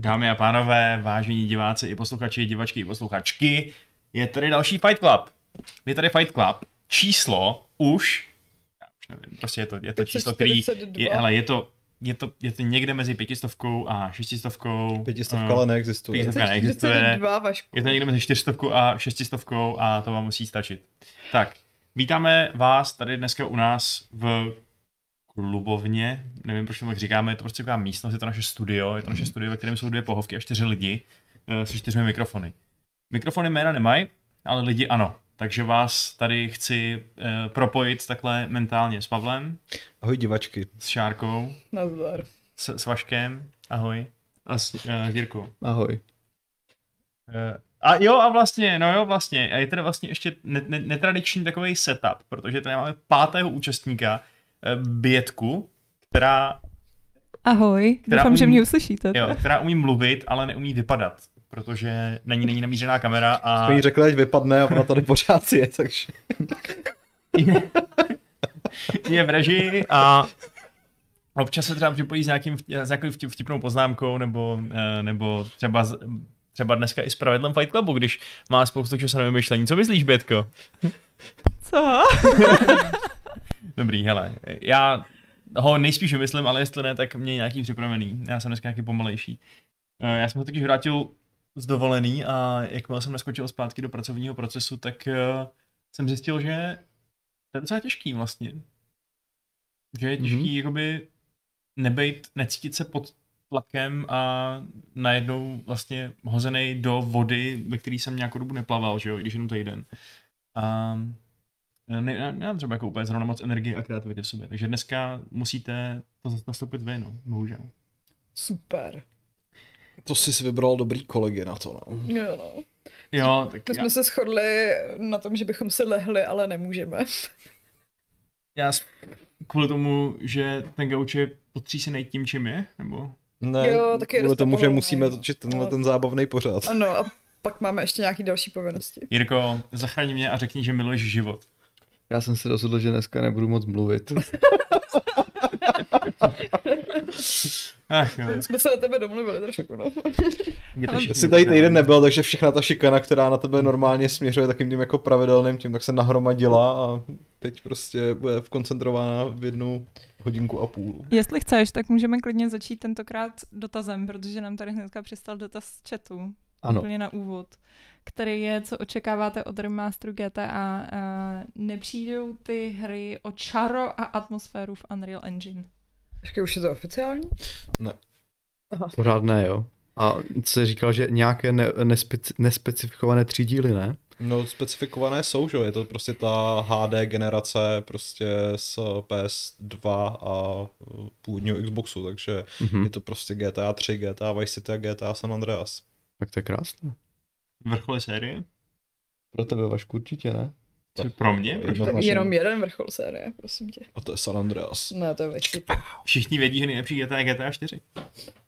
Dámy a pánové, vážení diváci i posluchači, divačky i posluchačky, je tady další Fight Club. Je tady Fight Club. Číslo už, já už nevím, prostě je to, je to číslo, který, je, hele, je to, je to, je to někde mezi pětistovkou a šestistovkou. Pětistovka eh, ale neexistuje. Pětistovka neexistuje. 42, Vašku. Je to někde mezi čtyřstovkou a šestistovkou a to vám musí stačit. Tak, vítáme vás tady dneska u nás v klubovně, nevím, proč tomu tak říkáme, je to prostě taková místnost, je to naše studio, je to naše studio, ve kterém jsou dvě pohovky a čtyři lidi eh, se čtyřmi mikrofony. Mikrofony jména nemají, ale lidi ano. Takže vás tady chci uh, propojit takhle mentálně s Pavlem, Ahoj divačky. s Šárkou, Nazdar. s, s Vaškem, ahoj, a s uh, Jirkou. Ahoj. Eh, A jo, a vlastně, no jo, vlastně, a je tady vlastně ještě ne- ne- netradiční takový setup, protože tady máme pátého účastníka, Bětku, která, Ahoj, Která doufám, že umí- mě uslyšíte. jo, která umí mluvit, ale neumí vypadat, protože na ní není namířená kamera a Jsme jí řekli, ať vypadne a ona tady pořád je, takže... je, je v režii a občas se třeba připojí s, nějakým, s nějakou vtip- vtipnou poznámkou, nebo, eh, nebo třeba, z- třeba dneska i s pravidlem Fight Clubu, když má spoustu časového myšlení. Co myslíš, Bětko? Co? Dobrý, hele, já ho nejspíš vymyslím, ale jestli ne, tak mě nějaký připravený. Já jsem dneska nějaký pomalejší. Eh, Já jsem se totiž vrátil z dovolený a jakmile jsem naskočil zpátky do pracovního procesu, tak eh, jsem zjistil, že to je docela těžký vlastně. Že je těžký Mhm. mm-hmm. jakoby nebejt, necítit se pod tlakem a najednou vlastně hozený do vody, ve který jsem nějakou dobu neplaval, že jo, i když jenom týden. A ne, ne, nemám třeba jako úplně zrovna moc energie a kreativity v sobě, takže dneska musíte to nastoupit vy, no, bohužel. Super. To jsi vybral dobrý kolegy na to, no. Jo, no. Jo, tak My já, jsme se shodli na tom, že bychom se lehli, ale nemůžeme. já kvůli tomu, že ten gauč je potřísený tím, čím je, nebo? Ne, Jo, taky je kvůli tomu, že musíme točit tenhle ten zábavný pořád. Ano, a pak máme ještě nějaký další povinnosti. Jirko, zachraň mě a řekni, že miluješ život. Já jsem se rozhodl, že dneska nebudu moc mluvit. Ach jo, Jsme se na tebe domluvili trošku, no. Jsi tady týden nebyl, takže všechna ta šikana, která na tebe normálně směřuje takým tím jako pravidelným tím, tak se nahromadila a teď prostě bude koncentrována v jednu hodinku a půl. Jestli chceš, tak můžeme klidně začít tentokrát dotazem, protože nám tady hnedka přistal dotaz z chatu. Ano. Úplně na úvod. Který je, co očekáváte od remasteru GTA. A nepřijdou ty hry o čaro a atmosféru v Unreal Engine. Počkej, už je to oficiální? Pořád ne, jo. A se říkal, že nějaké ne, nespeci, nespecifikované tři díly, ne? No, specifikované jsou, že jo, je to prostě ta HD generace prostě z PS2 a původního Xboxu, takže Mhm. je to prostě GTA 3, GTA Vice City a GTA San Andreas. Tak to je krásné. Vrcholy série? Pro tebe, Vašku, určitě ne? Co pro mě? Tak Tak Jednoznačně. jenom jeden vrchol série, prosím tě. A to je San Andreas. Ne, to je Vice Všichni vědí, že nejlepší GTA je GTA 4.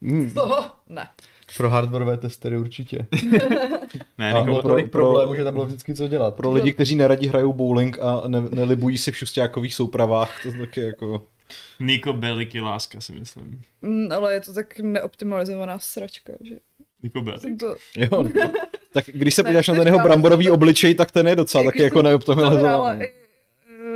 Hmm. Toho? Ne. Pro hardwareové testery určitě. Ne, A pro- Tolik pro- problémů, že tam bylo vždycky co dělat. Pro lidi, kteří neradi hrajou bowling a ne, nelibují si v šustákových soupravách, to taky jako... Niko Belliky láska, si myslím. Mm, ale je to tak neoptimalizovaná sračka, že Niko jsem to... Jo, tak když se Ne, podíváš na ten jeho bramborový obličej, tak ten je docela taky jako neoptimalizovaný. i,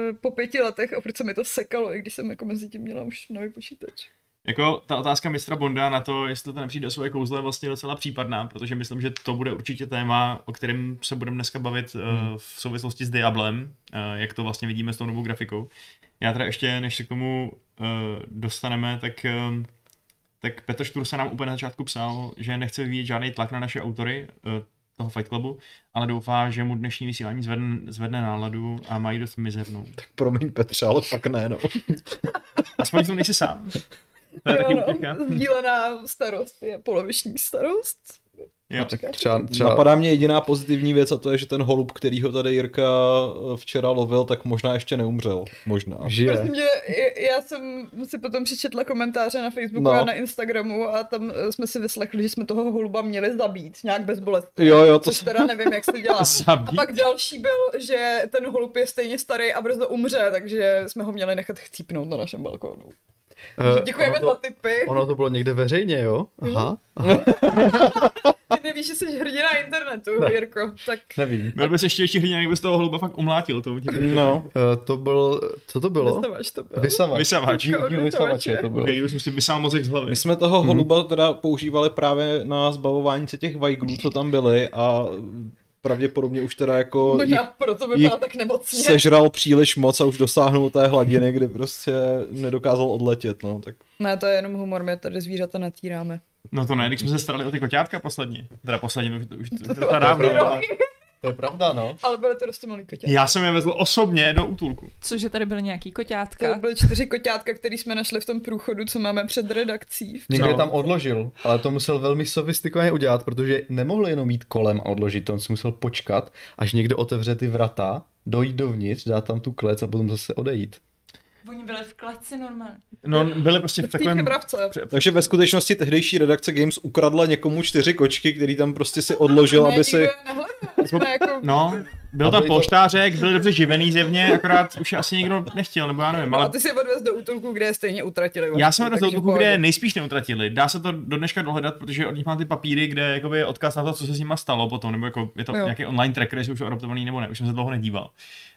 eh, po pěti letech a proč se mi to sekalo, i když jsem jako mezi tím měla už nový počítač. Jako ta otázka mistra Bonda na to, jestli to nepřijde o svoje kouzlo, je vlastně docela případná, protože myslím, že to bude určitě téma, o kterém se budeme dneska bavit hmm. uh, v souvislosti s Diablem, uh, jak to vlastně vidíme s tou novou grafikou. Já teda ještě, než se k tomu uh, dostaneme, tak, uh, tak Petr Štur se nám úplně na začátku psal, že nechce vyvíjet žádný tlak na naše autory uh, toho Fight Clubu, ale doufá, že mu dnešní vysílání zvedne, zvedne náladu a mají dost mizernou. Tak promiň Petře, ale fakt ne, no. Aspoň to nejsi sám. To je taky Jo, útěcha. no, sdílená starost je poloviční starost. Jo. Čekáš? Třeba, třeba Napadá mě jediná pozitivní věc a to je, že ten holub, který ho tady Jirka eh, včera lovil, tak možná ještě neumřel. Možná. žije. Prosím tě, j- já jsem si potom přečetla komentáře na Facebooku No. a na Instagramu a tam eh, jsme si vyslechli, že jsme toho holuba měli zabít, nějak bezbolestně. Jo, jo, to Což teda nevím, jak se dělá. A Zabít? pak další byl, že ten holub je stejně starý a brzo umře, takže jsme ho měli nechat chcípnout na našem balkónu. Eh, Děkujeme za tipy. ono to bylo někde veřejně, jo? Aha, Ty nevíš, že jsi hrdina internetu, Ne. Jirko. Tak nevím. Byl bys ještě ještě hrdina, kdyby z toho holuba fakt umlátil. To, No, Eh, to byl, co to bylo? vystavač to byl. Vysavač. Vysavač. Díl Vysavače to bylo. okay, jsem si vysál mozek z hlavy. my jsme toho holuba teda používali právě na zbavování se těch vajglů, co tam byly a pravděpodobně už teda jako jich Možná proto by jich byla tak nemocně. sežral příliš moc a už dosáhnul té hladiny, kdy prostě nedokázal odletět, no, tak Ne, to je jenom humor, my tady zvířata natíráme. No to ne, když jsme se starali o ty koťátka posledně. Teda posledně, už, už to, to, to bylo dávno. tři ale- roky. To je pravda, no. Ale byly to dost malý koťátka. Já jsem je vezl osobně do útulku. Cože tady byly nějaký To koťátka. byly čtyři koťátka, který jsme našli v tom průchodu, co máme před redakcí. Někde No. tam odložil, ale to musel velmi sofistikovaně udělat, protože nemohl jenom jít kolem a odložit to, on si musel počkat, až někdo otevře ty vrata, dojít dovnitř, dát tam tu klec a potom zase odejít. Oni byli v kleci normálně. No, byli prostě v takovém... chebravce. Takže ve skutečnosti tehdejší redakce Games ukradla někomu čtyři kočky, který tam prostě si odložil, aby si... nehledal. Jsme jako... No, byl A tam polštářek, byl dobře živený zjevně, akorát už asi někdo nechtěl, nebo já nevím, No, a ale ty si odvez do útulku, kde je stejně utratili. já jsem vlastně, do útulku, kde je pohodě. nejspíš neutratili. Dá se to do dneška dohledat, protože od nich mám ty papíry, kde jakoby je odkaz na to, co se s nima stalo potom, nebo jako je to Jo. nějaký online tracker, jestli už je adoptovaný nebo ne, už jsem se dlouho nedíval.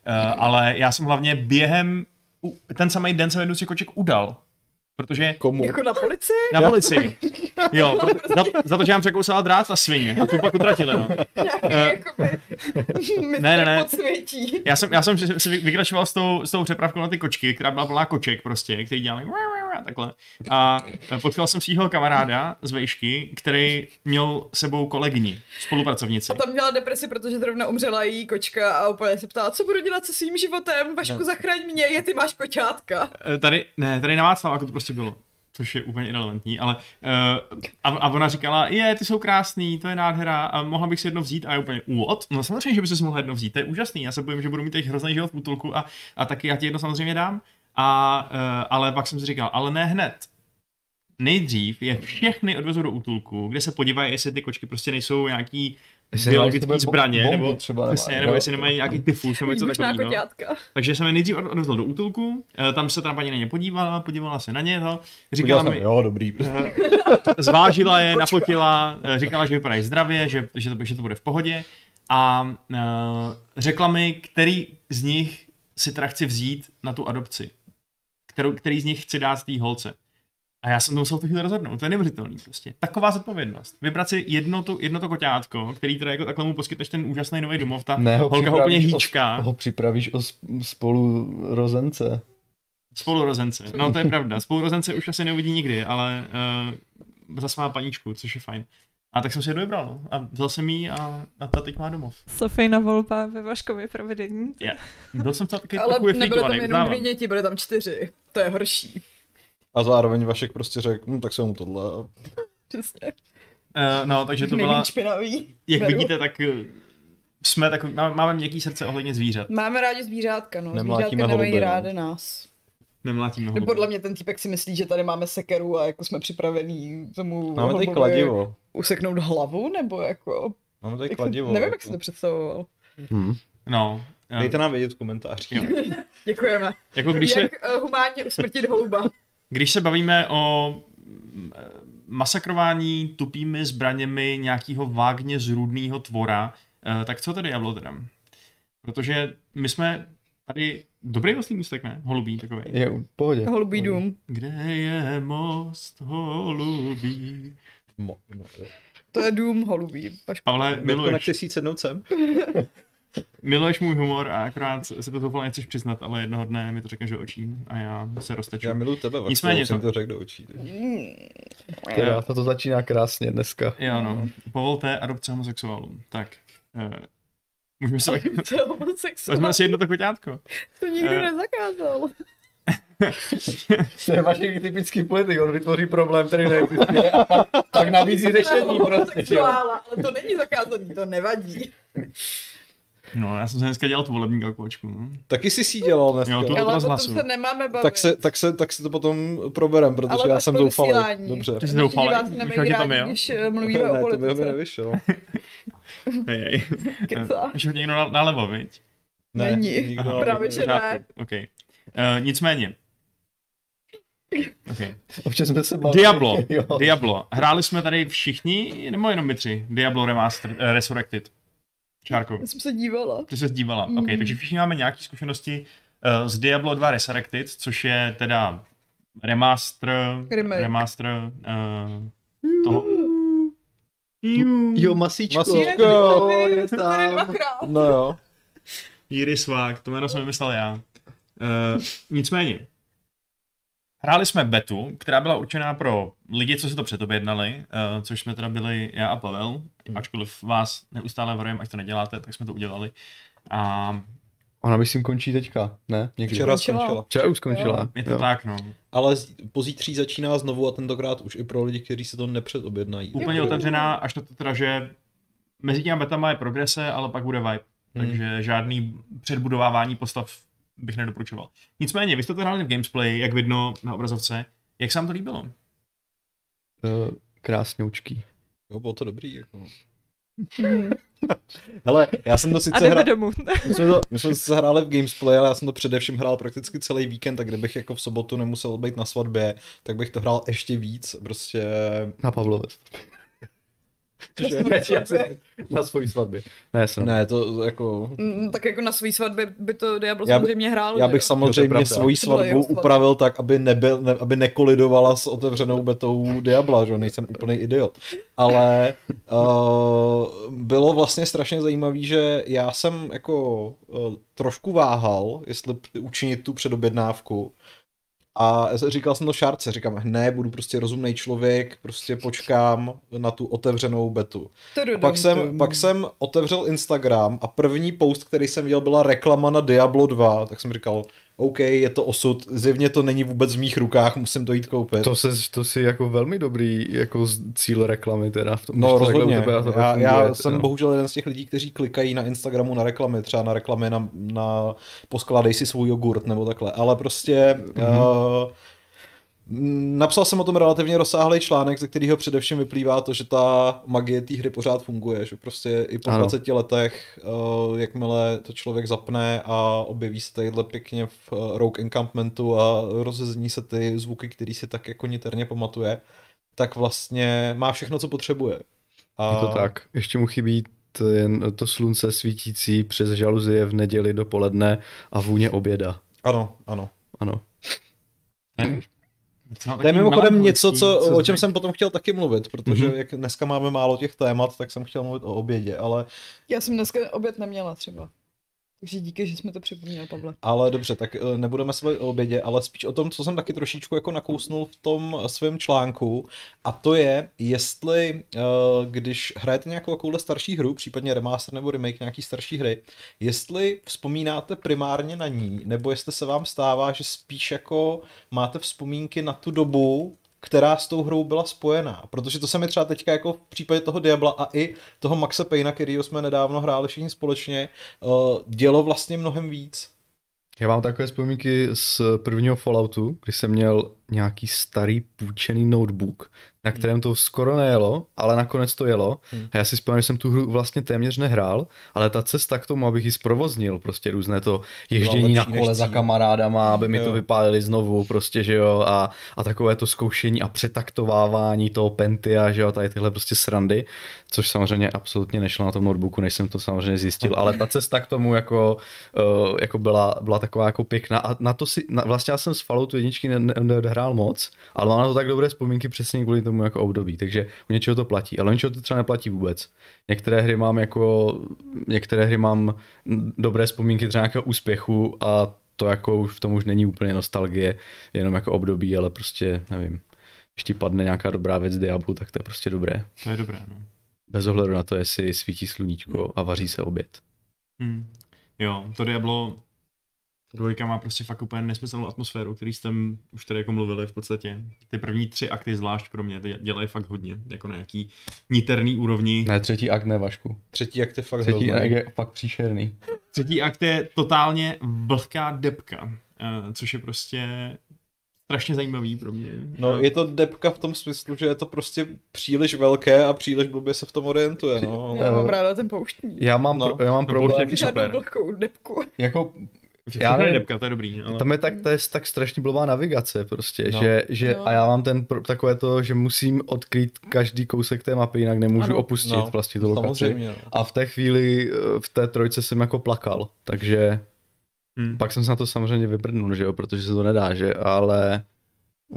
Uh, ale já jsem hlavně během, ten samý den jsem jednu z těch koček udal. Protože Komu? Jako na policii? na policii. Jo, proto, za, za, to, že nám překousala drát ta svině. A tu pak utratili, no. Jakoby... ne, ne, ne. Já jsem, já jsem si vy- vykračoval s tou, s tou přepravkou na ty kočky, která byla plná koček prostě, který dělali takhle. A potkal jsem svého kamaráda z vejšky, který měl sebou kolegyni, spolupracovnici. A tam měla depresi, protože zrovna umřela její kočka a úplně se ptala, co budu dělat se svým životem, Vašku, zachraň mě, je, ty máš koťátka. Eh, Tady, ne, tady na Václaváku to prostě bylo. Což je úplně irrelevantní, ale uh, a, a, ona říkala, je, ty jsou krásný, to je nádhera a mohla bych si jedno vzít a já úplně, what? No samozřejmě, že by si mohla jedno vzít, to je úžasný, já se bojím, že budu mít teď hrozný život v útulku a, a taky já ti jedno samozřejmě dám. A, uh, ale pak jsem si říkal, ale ne hned. Nejdřív je všechny odvezu do útulku, kde se podívají, jestli ty kočky prostě nejsou nějaký Jestli biologické zbraně, bombu nebo, třeba, nebo- přesně, nebo jestli nemají nějaký tyfus, nebo něco Výbušná takového. Takže jsem je nejdřív od- odvezl do útulku, eh, tam se ta paní na ně podívala, podívala se na ně, to, Říkala jsem, mi, jo, dobrý. eh, zvážila je, nafotila, eh, říkala, že vypadají zdravě, že, že, to, že to bude v pohodě a uh, řekla mi, který z nich si teda chci vzít na tu adopci. Kterou, který z nich chci dát té holce. A já jsem to musel v tu chvíli rozhodnout, to je neuvěřitelný prostě. Taková zodpovědnost. Vybrat si jedno to, jedno to koťátko, který teda jako takhle mu poskytneš ten úžasný nový domov, ta Ne, ho holka ho úplně připravíš o- hýčká. Ho připravíš o sp- spolurozence. Spolurozence. No to je pravda. Spolurozence už asi neuvidí nikdy, ale uh, zase má paníčku, což je fajn. A tak jsem si je dojebral, no. A vzal jsem jí a, a ta teď má domov. Sofijna volba ve Vaškově provedení. Byl jsem tam taky Ale nebyly tam jenom dvě děti, byly tam čtyři. To je horší. A zároveň Vašek prostě řekl, hm, tak se mu tohle. Přesně. Uh, no, takže to byla, špinavý. jak Beru. vidíte, tak eh, jsme tak, má- máme měkký srdce ohledně zvířat. Máme rádi zvířátka, no. Nemlátíme Zvířátka nemají holuby, no. rádi nás. Nemlátíme ho. Podle mě ten týpek si myslí, že tady máme sekeru a jako jsme připravení tomu Máme tady kladivo. useknout hlavu, nebo jako... Máme tady jak- kladivo. Nevím, jak jako. si to představoval. Hm. No. eh, Dejte nám vědět v komentářích. Děkujeme. Jako když se, Jak uh, humánně usmrtit holuba. Když se bavíme o mm, masakrování tupými zbraněmi nějakého vágně zrůdného tvora, eh, tak co to Diablo teda? Protože my jsme tady dobrý oslý můstek, ne? Holubý takový. Je v pohodě. Holubý dům. Kde je most? Mo, jo. To je dům holubí. Pavle, miluješ, si jít sednout sem? miluješ můj humor a akorát se to úplně nechceš přiznat, ale jednoho dne mi to řekneš do očí a já se rozteču. Já miluji tebe, Vašku, Nicméně jsem to- to řekl do očí. Teda, to, to začíná krásně dneska. Jo, no. Povolte adopce homosexuálům. Tak. Eh, můžeme se... To je homosexuál. Vezmeme si jedno to koťátko. To nikdo Eh. nezakázal. To je vaše typický politik, on vytvoří problém, který neexistuje a pak, pak nabízí řešení prostě. ale to není zakázaný, to nevadí. No, já jsem se dneska dělal tu volební kalkulačku. no. Taky jsi si dělal dneska. Jo, tu- Ale o tom rozhlasu. se nemáme bavit. tak, se, tak, se, tak si to potom proberem, protože Ale já jsem vysílání. Dobře. Ty jsi nemají hodně tam je, když eh, mluvíme Ne, o to by by politice. nevyšel. Hej, hej. Někdo na- nalevo, viď? Ne, Není. nikdo Aha, ne- Právě, že ne. OK. Uh, nicméně, Okay. Občas jsme se bavili. Diablo. Jo. Diablo. Hráli jsme tady všichni, nebo jenom my tři? Diablo Remastered, uh, Resurrected. Čárko, Já jsem se dívala. ty se dívala. Mm. OK, takže všichni máme nějaké zkušenosti uh, z Diablo 2 Resurrected, což je teda remaster, Remake. remaster uh, toho. Jo, masíčko. Masíčko. Jo, Je je tam. No jo. Jiry Svák, to jméno jsem vymyslel já. Uh, nicméně, hráli jsme betu, která byla určená pro lidi, co si to předobjednali, uh, což jsme teda byli já a Pavel, ačkoliv vás neustále varujeme, ať to neděláte, tak jsme to udělali. A Ona myslím končí teďka, ne? Někdy. Včera Skončila. Včera už skončila. je to jo. tak, no. Ale pozítří začíná znovu a tentokrát už i pro lidi, kteří se to nepředobjednají. Úplně otevřená, až to teda, že mezi těmi betama je progrese, ale pak bude vibe. Hmm. Takže žádný předbudovávání postav bych nedoporučoval. Nicméně, vy jste to hráli v Gamesplay, jak vidno na obrazovce. Jak se vám to líbilo? Eh, Krásňoučký. Jo, bylo to dobrý. Jako. Hele, já jsem to sice hrál, domů. my jsme, to, my jsme to sice hráli v Gamesplay, ale já jsem to především hrál prakticky celý víkend, tak kdybych jako v sobotu nemusel být na svatbě, tak bych to hrál ještě víc, prostě... Na Pavlové. Na svojí svatbě. Ne, jsem. Ne, to jako... Mm, Tak jako na svý svatbě by to Diablo Já by- samozřejmě hrál. Já bych samozřejmě svoji svatbu upravil tak, aby, nebyl, ne, aby nekolidovala s otevřenou betou Diabla, že jo, nejsem úplný idiot. Ale uh, bylo vlastně strašně zajímavé, že já jsem jako uh, trošku váhal, jestli učinit tu předobjednávku. A říkal jsem to Šárce, říkám, ne, budu prostě rozumný člověk, prostě počkám na tu otevřenou betu. Tududum, Pak jsem, pak jsem otevřel Instagram a první post, který jsem viděl, byla reklama na Diablo 2, tak jsem říkal, OK, je to osud, zjevně to není vůbec v mých rukách, musím to jít koupit. To, se, to si jako velmi dobrý jako cíl reklamy teda. V tom, No rozhodně, tebe já, funguje, já jsem no. bohužel jeden z těch lidí, kteří klikají na Instagramu na reklamy, třeba na reklamy na, na poskládej si svůj jogurt nebo takhle, ale prostě mm-hmm. uh, napsal jsem o tom relativně rozsáhlý článek, ze kterého především vyplývá to, že ta magie té hry pořád funguje, že prostě i po Ano. 20 letech, uh, jakmile to člověk zapne a objeví se tadyhle pěkně v uh, Rogue Encampmentu a rozezní se ty zvuky, který si tak jako niterně pamatuje, tak vlastně má všechno, co potřebuje. A... Je to tak. Ještě mu chybí t- jen to slunce svítící přes žaluzie v neděli dopoledne a vůně oběda. Ano, ano. Ano. To je mimochodem něco, co, o čem jsem potom chtěl taky mluvit, protože Mhm. jak dneska máme málo těch témat, tak jsem chtěl mluvit o obědě, ale, Já jsem dneska oběd neměla třeba. Takže díky, že jsme to připomněl, Pavle. ale dobře, tak eh, nebudeme se o obědě, ale spíš o tom, co jsem taky trošičku jako nakousnul v tom svém článku, a to je, jestli, eh, když hrajete nějakou takovouhle starší hru, případně remaster nebo remake nějaký starší hry, jestli vzpomínáte primárně na ní, nebo jestli se vám stává, že spíš jako máte vzpomínky na tu dobu, která s tou hrou byla spojená. Protože to se mi třeba teďka jako v případě toho Diabla a i toho Maxe Payna, kterýho jsme nedávno hráli všichni společně, uh, dělo vlastně mnohem víc. Já mám takové vzpomínky z prvního Falloutu, kdy jsem měl nějaký starý půjčený notebook, na kterém to skoro nejelo, ale nakonec to jelo. Hmm. A já si vzpomínám, že jsem tu hru vlastně téměř nehrál, ale ta cesta k tomu, abych ji zprovoznil, prostě různé to ježdění na kole za kamarádama, aby mi Jo. to vypálili znovu, prostě, že jo, a, a takové to zkoušení a přetaktovávání toho pentia, že jo, tady tyhle prostě srandy, což samozřejmě absolutně nešlo na tom notebooku, než jsem to samozřejmě zjistil, ale ta cesta k tomu jako, uh, jako byla, byla taková jako pěkná a na to si, na, vlastně já jsem z Falloutu jedničky ne- ne- nehrál moc, ale mám na to tak dobré vzpomínky přesně kvůli tomu jako období, takže u něčeho to platí, ale u něčeho to třeba neplatí vůbec. Některé hry mám jako, některé hry mám dobré vzpomínky třeba nějakého úspěchu a to jako už v tom už není úplně nostalgie, jenom jako období, ale prostě nevím. Když ti padne nějaká dobrá věc z Diablu, tak to je prostě dobré. To je dobré, no. Bez ohledu na to, jestli svítí sluníčko a vaří se oběd. Hmm. Jo, to Diablo dvojka má prostě fakt úplně nesmyslnou atmosféru, který jste už tady jako mluvili v podstatě. Ty první tři akty zvlášť pro mě ty dělají fakt hodně, jako na nějaký niterný úrovni. Ne, třetí akt ne, Vašku. Třetí akt je fakt Třetí hrozný. akt je fakt příšerný. Třetí akt je totálně vlhká depka, eh, což je prostě strašně zajímavý pro mě. No, je to depka v tom smyslu, že je to prostě příliš velké a příliš blbě se v tom orientuje, no. Já mám ráda ten pouštní. Já mám, No. pro, já mám problém. Žádnou super. vlhkou depku. jako Já Já nevím. depka, to je dobrý. Ale... Tam je tak, to je tak strašně blbá navigace prostě, No. že, že Jo. a já mám ten pro- takové to, že musím odkrýt každý kousek té mapy, jinak nemůžu Ano. opustit No, vlastně tu lokaci. Samozřejmě. No. A v té chvíli, eh, v té trojce jsem jako plakal, takže Hmm. pak jsem se na to samozřejmě vyprdnul, že jo, protože se to nedá, že, ale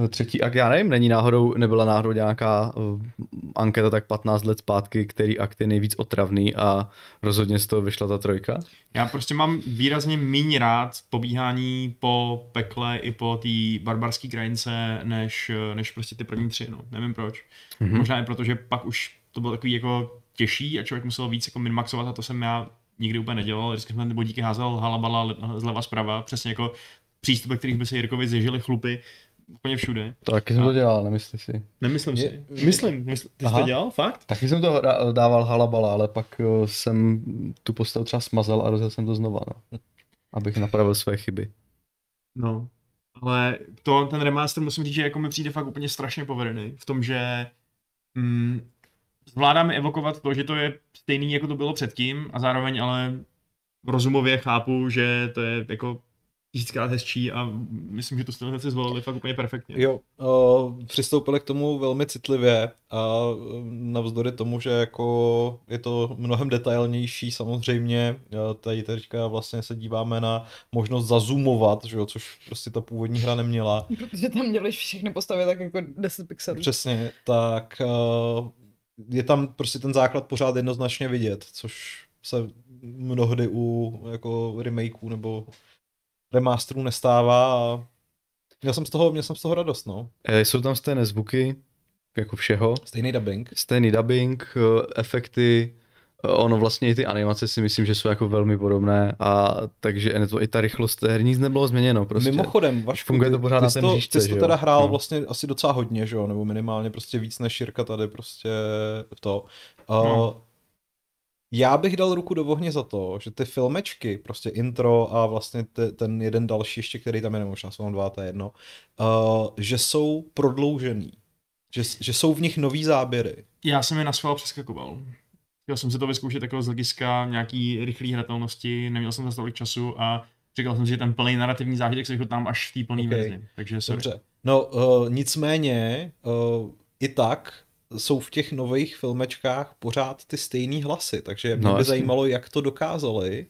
třetí akt, já nevím, není náhodou, nebyla náhodou nějaká uh, anketa tak 15 let zpátky, který akt je nejvíc otravný a rozhodně z toho vyšla ta trojka. Já prostě mám výrazně méně rád pobíhání po pekle i po té barbarské krajince, než, než prostě ty první tři, no. Nevím proč. Mhm. Možná i proto, že pak už to bylo takový jako těžší a člověk musel víc jako minmaxovat a to jsem já nikdy úplně nedělal. Vždycky jsem ty bodíky házel halabala le- zleva zprava, přesně jako přístupy, kterých by se Jirkovi zježili chlupy úplně všude. To taky jsem to dělal, nemyslíš si. Nemyslím Je- si. Myslím. Mysl... Ty jsi Aha. to dělal? Fakt? Taky jsem to dával halabala, ale pak jsem tu postavu třeba smazal a rozjel jsem to znova, no. Abych napravil své chyby. No. Ale to, ten remaster musím říct, že jako mi přijde fakt úplně strašně povedený v tom, že mm, zvládáme evokovat to, že to je stejný, jako to bylo předtím a zároveň ale rozumově chápu, že to je jako tisíckrát hezčí a myslím, že tu stylizaci zvolili fakt úplně perfektně. Jo, uh, přistoupili k tomu velmi citlivě a navzdory tomu, že jako je to mnohem detailnější samozřejmě, tady teďka vlastně se díváme na možnost zazumovat, že jo, což prostě ta původní hra neměla. Protože tam měli všechny postavy tak jako 10 pixelů. Přesně, tak uh, je tam prostě ten základ pořád jednoznačně vidět, což se mnohdy u jako remakeů nebo remasterů nestává a měl jsem z toho, měl jsem z toho radost, no. E, jsou tam stejné zvuky, jako všeho, Stejný dubbing. stejný dubbing, eh, efekty, eh, ono vlastně i ty animace si myslím, že jsou jako velmi podobné a takže to i ta rychlost té hry nic nebylo změněno prostě. Mimochodem, Vašku, Funguje to pořád na té to, ty jsi to teda hrál No. vlastně asi docela hodně, že jo, nebo minimálně prostě víc než Jirka tady prostě to. Uh, No. Já bych dal ruku do ohně za to, že ty filmečky, prostě intro a vlastně te, ten jeden další ještě, který tam je, nebo možná jsou tam dva, to je jedno, uh, že jsou prodloužený. Že, že jsou v nich nový záběry. Já jsem je na schvál přeskakoval. Chtěl jsem si to vyzkoušet jako z hlediska nějaký rychlé hratelnosti, neměl jsem za tolik času a říkal jsem si, že ten plný narrativní zážitek se vychutnám až v té plné Ok. verzi. Takže sorry. Dobře. No, uh, nicméně, uh, i tak jsou v těch nových filmečkách pořád ty stejný hlasy, takže mě No, by zajímalo, jak to dokázali.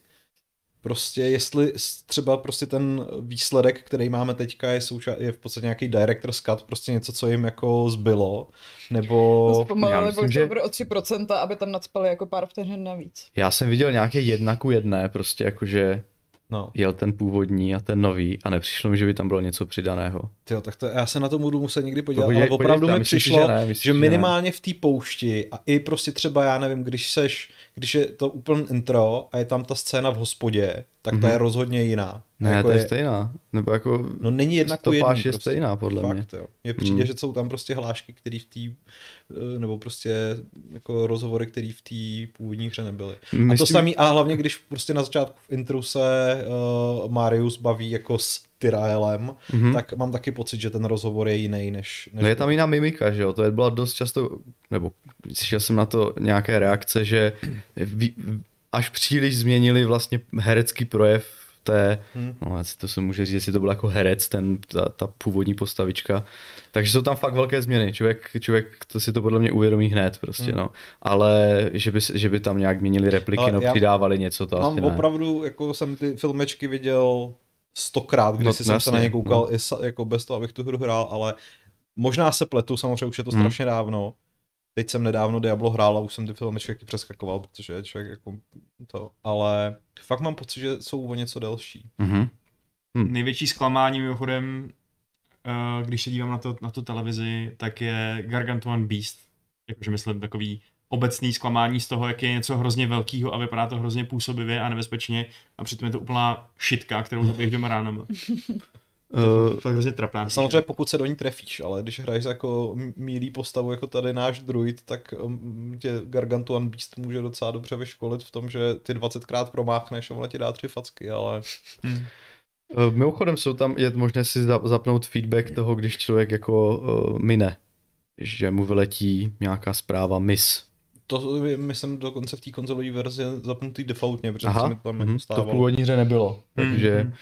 Prostě jestli třeba prostě ten výsledek, který máme teďka, je, souča- je v podstatě nějaký director's cut, prostě něco, co jim jako zbylo, nebo... já Zpomalili že- o 3%, aby tam nadspali jako pár vteřin navíc. Já jsem viděl nějaké jedna ku jedné, prostě jakože No, jel ten původní a ten nový a nepřišlo mi, že by tam bylo něco přidaného. tyjo, tak to, já se na to budu muset někdy podívat, podívej- ale opravdu mi přišlo, že ne, myslím si, že že ne. minimálně v té poušti a i prostě třeba, já nevím, když seš, když je to úplně intro a je tam ta scéna v hospodě, tak ta Mhm. je rozhodně jiná. Ne, jako to je stejná. Nebo jako No není jedna ku jedný. je prostě. stejná, podle mě. Fakt, jo. Mně přijde, Mm. že jsou tam prostě hlášky, které v té, eh, nebo prostě jako rozhovory, které v té původní hře nebyly. A to Myslím- samý, a hlavně když prostě na začátku v intru se uh, Marius baví jako s Tyraelem, Mhm. tak mám taky pocit, že ten rozhovor je jiný než... než No je tam jiná mimika, že jo, to je byla dost často, nebo slyšel jsem na to nějaké reakce, že až příliš změnili vlastně herecký projev té, Hmm. no to se může říct, jestli to byl jako herec, ten, ta, ta původní postavička, takže jsou tam fakt velké změny, člověk, člověk to si to podle mě uvědomí hned prostě, Hmm. no, ale že by, že by tam nějak měnili repliky, Ale no přidávali něco, to Mám asi ne. opravdu, jako jsem ty filmečky viděl stokrát, když No, jsem se na ně koukal, no. i sa, jako bez toho, abych tu hru hrál, ale možná se pletu, samozřejmě už je to Hmm. strašně dávno. Teď jsem nedávno Diablo hrál a už jsem ty filmečky taky přeskakoval, protože je člověk jako to, ale fakt mám pocit, že jsou o něco delší. Mhm. Největší zklamání mimochodem, eh, když se dívám na, to, na tu televizi, tak je Gargantuan Beast. Jakože myslím takový obecný zklamání z toho, jak je něco hrozně velkého a vypadá to hrozně působivě a nebezpečně a přitom je to úplná šitka, kterou zabiješ dvěma ránama. Uh, Fakt hrozně trapná. Samozřejmě pokud se do ní trefíš, ale když hraješ jako mílý postavu jako tady náš druid, tak um, tě Gargantuan Beast může docela dobře vyškolit v tom, že ty 20krát promáchneš a ona ti dá tři facky, ale Hmm. Uh, Mimochodem jsou tam, je možné si za- zapnout feedback toho, když člověk jako uh, mine, že mu vyletí nějaká zpráva miss. To je, myslím dokonce v té konzolové verzi zapnutý defaultně, protože Aha, mi to tam mhm, to stávalo. v původní hře nebylo, takže Mhm.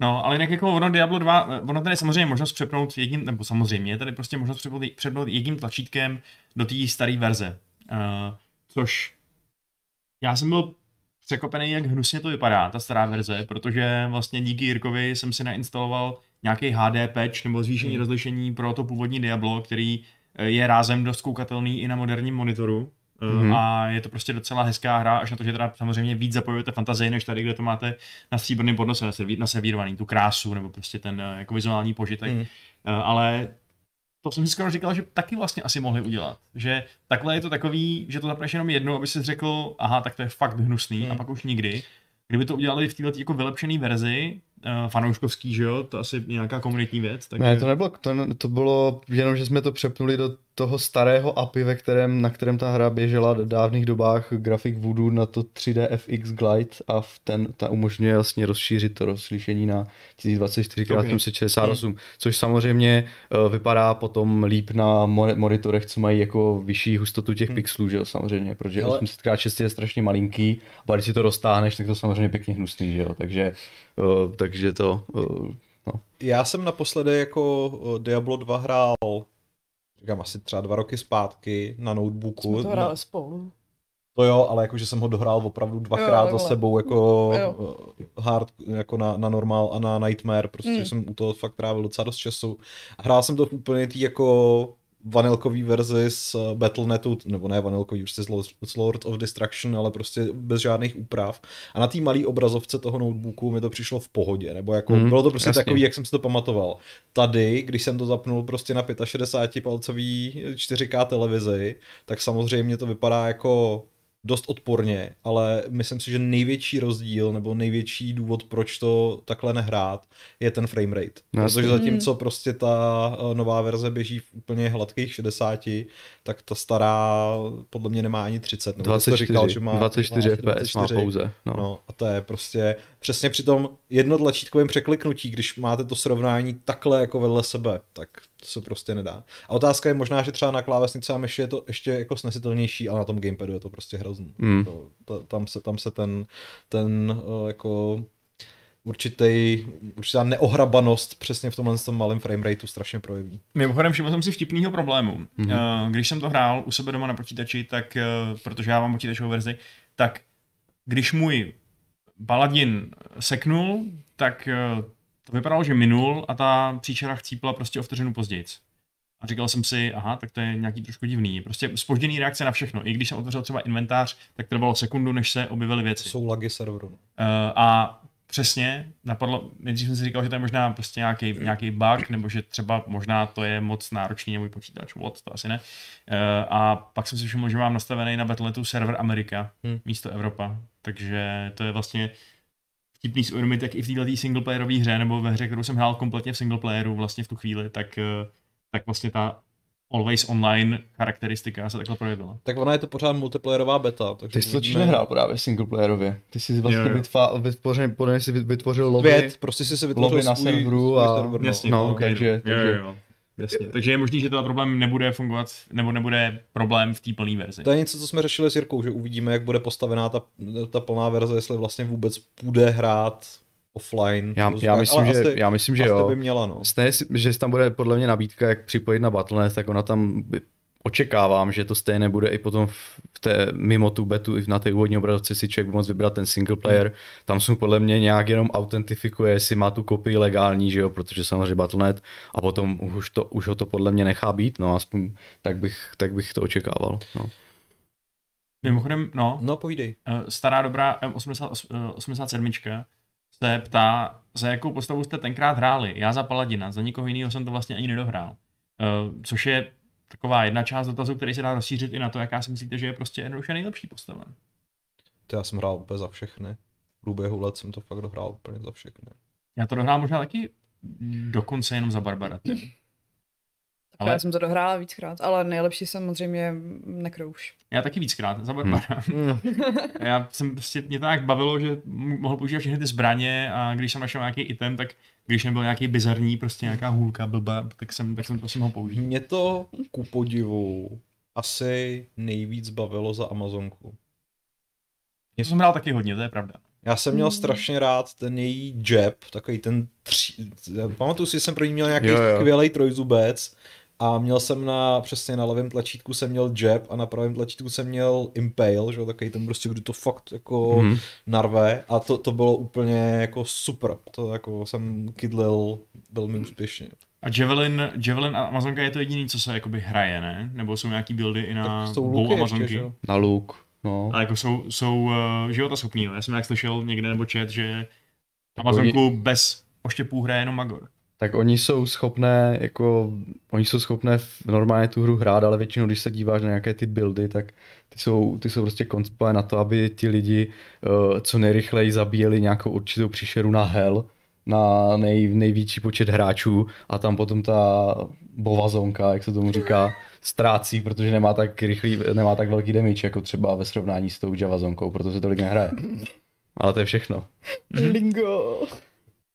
No, ale jinak jako ono Diablo 2, ono tady je samozřejmě možnost přepnout jedním, nebo samozřejmě je tady prostě možnost přepnout, přepnout jedním tlačítkem do té staré verze. Uh, což já jsem byl překvapený, jak hnusně to vypadá, ta stará verze, protože vlastně díky Jirkovi jsem si nainstaloval nějaký HD patch nebo zvýšení Hmm. rozlišení pro to původní Diablo, který eh, je rázem dost koukatelný i na moderním monitoru. Mhm. A je to prostě docela hezká hra, až na to, že teda samozřejmě víc zapojujete fantazii, než tady, kde to máte na stříbrném podnose naserví- naservírovaný, tu krásu, nebo prostě ten eh, jako vizuální požitek. Eh, Ale to jsem si skoro říkal, že taky vlastně asi mohli udělat. Že takhle je to takový, že to zapneš jenom jednou, aby si řekl, aha, tak to je fakt hnusný, Hmm. a pak už nikdy. Kdyby to udělali v této jako vylepšené verzi, fanouškovský, že jo, to asi nějaká komunitní věc. Takže... Ne, to nebylo, to, to bylo jenom, že jsme to přepnuli do toho starého API, ve kterém, na kterém ta hra běžela v dávných dobách grafik Voodoo na to 3D FX Glide a v ten, ta umožňuje vlastně rozšířit to rozlišení na 1024x768, okay. což samozřejmě uh, vypadá potom líp na mo- monitorech, co mají jako vyšší hustotu těch Hmm. pixelů, že jo, samozřejmě, protože Ale- 800x6 je strašně malinký, a když si to roztáhneš, tak to samozřejmě pěkně hnusný, že jo, takže, uh, takže to, uh, no. Já jsem naposledy jako eh, Diablo 2 hrál, říkám asi třeba dva roky zpátky na notebooku. Jsme to na, hráli spolu. to jo, ale jakože jsem ho dohrál opravdu dvakrát za takhle. sebou jako Jo. eh, hard, jako na, na normal a na nightmare, prostě Mm. jsem u toho fakt trávil docela dost času. Hrál jsem to v úplně tý jako vanilkový verzi z eh, Battle.netu, nebo ne vanilkový, prostě z Lord- of Destruction, ale prostě bez žádných úprav. A na té malé obrazovce toho notebooku mi to přišlo v pohodě, nebo jako Mhm, bylo to prostě jasně. takový, jak jsem si to pamatoval. Tady, když jsem to zapnul prostě na 65 palcový 4K televizi, tak samozřejmě to vypadá jako dost odporně, ale myslím si, že největší rozdíl nebo největší důvod, proč to takhle nehrát, je ten frame rate. No. Protože zatímco prostě ta eh, nová verze běží v úplně hladkých 60, tak ta stará podle mě nemá ani 30. Nebo ty jsi to 24, říkal, že má 24 FPS má 24. pouze. No. No a to je prostě přesně při tom jednotlačítkovém překliknutí, když máte to srovnání takhle jako vedle sebe, tak to se prostě nedá. A otázka je možná, že třeba na klávesnici a myši je to ještě jako snesitelnější, ale na tom gamepadu je to prostě hrozný. Mm. To, to, tam, se, tam se ten, ten uh, jako určitý, určitá neohrabanost přesně v tomhle tom malém framerateu strašně projeví. Mimochodem všiml jsem si vtipného problému. Mhm. Mm-hmm. Když jsem to hrál u sebe doma na počítači, tak, eh, protože já mám počítačovou verzi, tak když můj Baladin seknul, tak eh, to vypadalo, že minul a ta příčera chcípla prostě o vteřinu později. A říkal jsem si, aha, tak to je nějaký trošku divný. Prostě spožděný reakce na všechno. I když jsem otevřel třeba inventář, tak trvalo sekundu, než se objevily To věci. jsou lagy serveru. Uh, a přesně, napadlo, nejdřív jsem si říkal, že to je možná prostě nějaký, nějaký bug, nebo že třeba možná to je moc náročný na můj počítač, what, to asi ne. Uh, a pak jsem si všiml, že mám nastavený na Battle.netu server Amerika Hmm. místo Evropa, takže to je vlastně vtipný si uvědomit, jak i v této singleplayerové hře, nebo ve hře, kterou jsem hrál kompletně v singleplayeru vlastně v tu chvíli, tak, eh, tak vlastně ta always online charakteristika se takhle projevila. Tak ona je to pořád multiplayerová beta. Takže Ty jsi totiž uvidíme- nehrál právě singleplayerově. Ty jsi vlastně Jo, jo. vytva- vytvořil, podle mě jsi vytvořil lobby. Pět, prostě si si vytvořil lobby na serveru a- server, no. Jasně, No, ok, takže- jo, takže- jo, jo. Jasně. Takže je možný, že ten problém nebude fungovat, nebo nebude problém v té plné verzi. To je něco, co jsme řešili s Jirkou, že uvidíme, jak bude postavená ta, ta plná verze, jestli vlastně vůbec půjde hrát offline. Já, já, myslím, že, asi, já myslím, že asi jo. by měla, no. Stejně, že tam bude podle mě nabídka, jak připojit na Battle.net, tak ona tam by- očekávám, že to stejně bude i potom v té, mimo tu betu, i na té úvodní obrazovce si člověk bude moct vybrat ten single player. Tam jsou podle mě nějak jenom autentifikuje, jestli má tu kopii legální, že jo, protože samozřejmě Battle.net a potom už, to, už ho to podle mě nechá být, no aspoň tak bych, tak bych to očekával. No. Mimochodem, no, No, povídej. eh, stará dobrá M87 se ptá, za jakou postavu jste tenkrát hráli. Já za Paladina, za nikoho jiného jsem to vlastně ani nedohrál. Eh, Což je taková jedna část dotazu, který se dá rozšířit i na to, jaká si myslíte, že je prostě jednoduše nejlepší postava. To já jsem hrál úplně za všechny. V průběhu let jsem to fakt dohrál úplně za všechny. Já to dohrál možná taky dokonce jenom za Barbara. Ale- já jsem to dohrála víckrát, ale nejlepší samozřejmě Necrouch. Já taky víckrát, za Barbara. Já jsem prostě, mě to tak bavilo, že mohl používat všechny ty zbraně a když jsem našel nějaký item, tak když nebyl nějaký bizarní, prostě nějaká hůlka blbá, tak jsem, tak jsem to si mohl použít. Mě to ku podivu asi nejvíc bavilo za Amazonku. Já jsem hrál taky hodně, to je pravda. Já jsem měl Hmm. strašně rád ten její jab, takový ten tři... Pamatuju si, že jsem pro ní měl nějaký Jo, jo. skvělý trojzubec a měl jsem na, přesně na levém tlačítku jsem měl jab a na pravém tlačítku jsem měl impale, že jo, takový ten prostě, kdy to fakt jako Mhm. narve a to, to bylo úplně jako super, to jako jsem kydlil velmi úspěšně. A Javelin, Javelin a Amazonka je to jediný, co se jakoby hraje, ne? Nebo jsou nějaký buildy i na Tak jsou luky ještě, Amazonky? že? Na luk. No. Ale jako jsou, jsou uh, životaschopný, jo. Já jsem jak slyšel někde nebo chat, že Amazonku bez oštěpů hraje jenom Magor. Tak oni jsou schopné, jako, oni jsou schopné normálně tu hru hrát, ale většinou, když se díváš na nějaké ty buildy, tak ty jsou, ty jsou prostě koncipované na to, aby ti lidi uh, co nejrychleji zabíjeli nějakou určitou příšeru na hell, na nej, největší počet hráčů a tam potom ta bovazonka, jak se tomu říká, ztrácí, protože nemá tak rychlý, nemá tak velký damage, jako třeba ve srovnání s tou javazonkou, proto se tolik nehraje. Ale to je všechno. Lingo.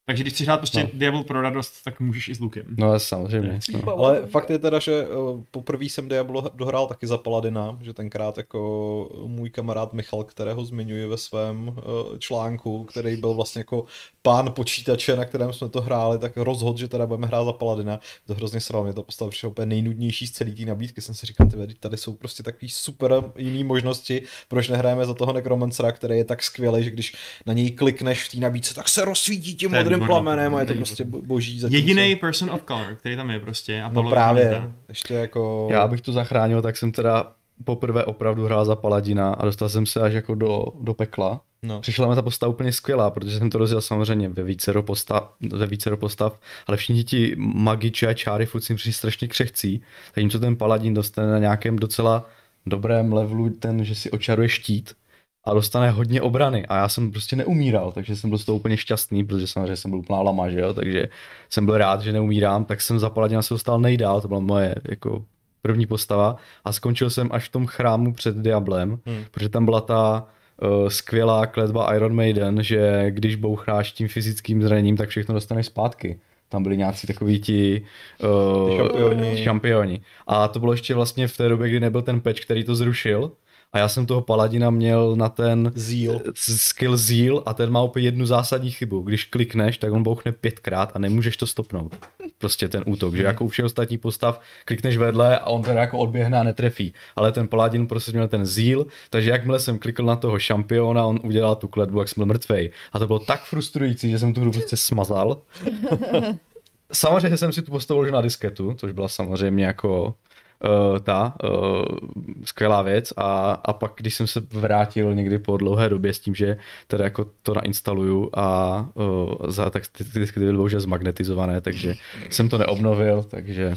Takže když chceš hrát prostě No. Diablo pro radost, tak můžeš i s lukem. No samozřejmě. No. Ale fakt je teda, že eh, poprvé jsem Diablo dohrál taky za Paladina, že tenkrát jako můj kamarád Michal, kterého zmiňuji ve svém eh, článku, který byl vlastně jako pán počítače, na kterém jsme to hráli, tak rozhodl, že teda budeme hrát za Paladina. To hrozně sral, mě to postava přišlo úplně nejnudnější z celé té nabídky. Jsem si říkal, ty tady jsou prostě takový super jiný možnosti, proč nehrajeme za toho Necromancera, který je tak skvělý, že když na něj klikneš v té nabídce, tak se rozsvítí tím modrým plamenem a je to prostě bo- boží. zatímco- Jediný person of color, který tam je prostě. A No Pavlov právě, ještě jako... Já abych to zachránil, tak jsem teda poprvé opravdu hrál za Paladina a dostal jsem se až jako do, do pekla. No. Přišla mi ta postava úplně skvělá, protože jsem to rozjel samozřejmě ve vícero postav, ve vícero postav ale všichni ti magiči a čáry furt si přišli strašně křehcí, zatímco ten paladin dostane na nějakém docela dobrém levelu ten, že si očaruje štít a dostane hodně obrany a já jsem prostě neumíral, takže jsem byl z toho úplně šťastný, protože samozřejmě jsem byl úplná lama, že jo, takže jsem byl rád, že neumírám, tak jsem za paladina se dostal nejdál, to byla moje jako první postava a skončil jsem až v tom chrámu před Diablem, Hmm. protože tam byla ta uh, skvělá kletba Iron Maiden, že když bouchráš tím fyzickým zraněním, tak všechno dostaneš zpátky. Tam byli nějací takový ti uh, šampioni. šampioni. A to bylo ještě vlastně v té době, kdy nebyl ten patch, který to zrušil. A já jsem toho paladina měl na ten Zeal. eh, skill Zeal a ten má úplně jednu zásadní chybu. Když klikneš, tak on bouchne pětkrát a nemůžeš to stopnout. Prostě ten útok, že jako u všech ostatních postav klikneš vedle a on teda jako odběhne a netrefí. Ale ten paladin prostě měl ten Zeal, takže jakmile jsem klikl na toho šampiona, on udělal tu kletbu, jak jsem byl mrtvej. A to bylo tak frustrující, že jsem tu hru prostě smazal. Samozřejmě jsem si tu postavu na disketu, což byla samozřejmě jako uh, ta uh, skvělá věc a, a pak, když jsem se vrátil někdy po dlouhé době s tím, že teda jako to nainstaluju a uh, za, tak ty, ty diskety byly bohužel zmagnetizované, takže jsem to neobnovil, takže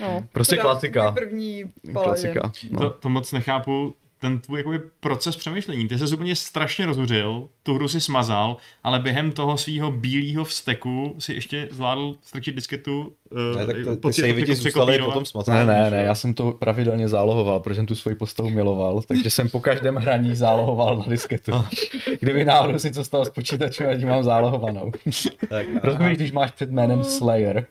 No, prostě klasika. První. Klasika. To, No. to moc nechápu, ten tvůj jakoby, proces přemýšlení. Ty se úplně strašně rozhořil, tu hru si smazal, ale během toho svého bílého vsteku si ještě zvládl strčit disketu, uh, Ne, tak to, ty pocit- savey ti jako zůstaly překopírovat. potom. Ne, ne, ne, já jsem to pravidelně zálohoval, protože jsem tu svoji postavu miloval, takže jsem po každém hraní zálohoval na disketu. Kdyby náhodou si co stalo s počítačem, ať ji mám zálohovanou. Tak, Rozumíš, když máš před jménem Slayer,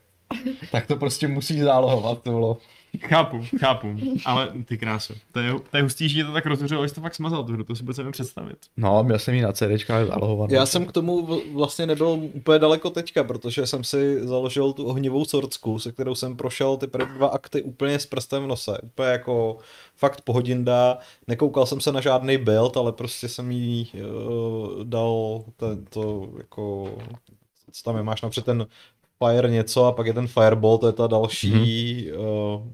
tak to prostě musíš zálohovat, to bylo. Chápu, chápu, ale ty kráso. To je, to je hustý, že to tak rozhořilo, že to fakt smazal tu hru, to si vůbec nevím představit. No, měl jsem ji na CDčkách zálohovanou. Já jsem k tomu vlastně nebyl úplně daleko teďka, protože jsem si založil tu ohnivou sorcku, se kterou jsem prošel ty první dva akty úplně s prstem v nose. Úplně jako fakt pohodinda. Nekoukal jsem se na žádný build, ale prostě jsem jí uh, dal ten, to jako, co tam je, máš napřed ten fire něco a pak je ten fireball, to je ta další mm-hmm. uh,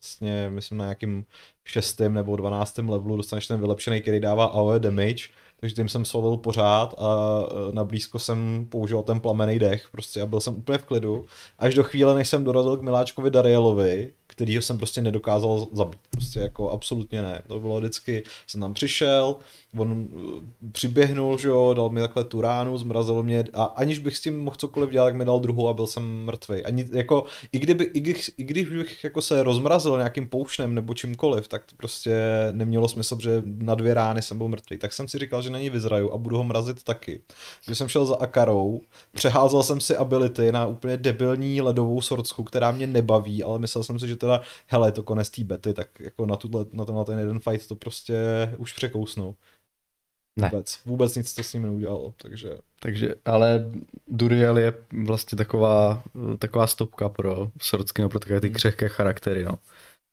vlastně, myslím na nějakým šestém nebo dvanáctém levelu dostaneš ten vylepšený, který dává AOE damage, takže tím jsem solil pořád a e, na blízko jsem použil ten plamený dech prostě a byl jsem úplně v klidu, až do chvíle, než jsem dorazil k miláčkovi Darielovi, kterýho jsem prostě nedokázal zabít, prostě jako absolutně ne, to bylo vždycky, jsem tam přišel, on e, přiběhnul, že jo, dal mi takhle tu ránu, zmrazil mě a aniž bych s tím mohl cokoliv dělat, tak mi dal druhou a byl jsem mrtvej. Ani, jako, i, kdyby, i, když, I když bych jako se rozmrazil nějakým poušnem nebo čímkoliv, tak to prostě nemělo smysl, protože na dvě rány jsem byl mrtvý. Tak jsem si říkal, že na ní vyzraju a budu ho mrazit taky. Když jsem šel za Akarou, přeházel jsem si ability na úplně debilní ledovou sorcku, která mě nebaví, ale myslel jsem si, že teda, hele, to konec té bety, tak jako na, tuhle, na tenhle ten jeden fight to prostě už překousnou. Ne. Vůbec, vůbec nic to s ním neudělalo, takže Takže, ale Duriel je vlastně taková, taková stopka pro Sorockino, pro takové ty křehké charaktery, no.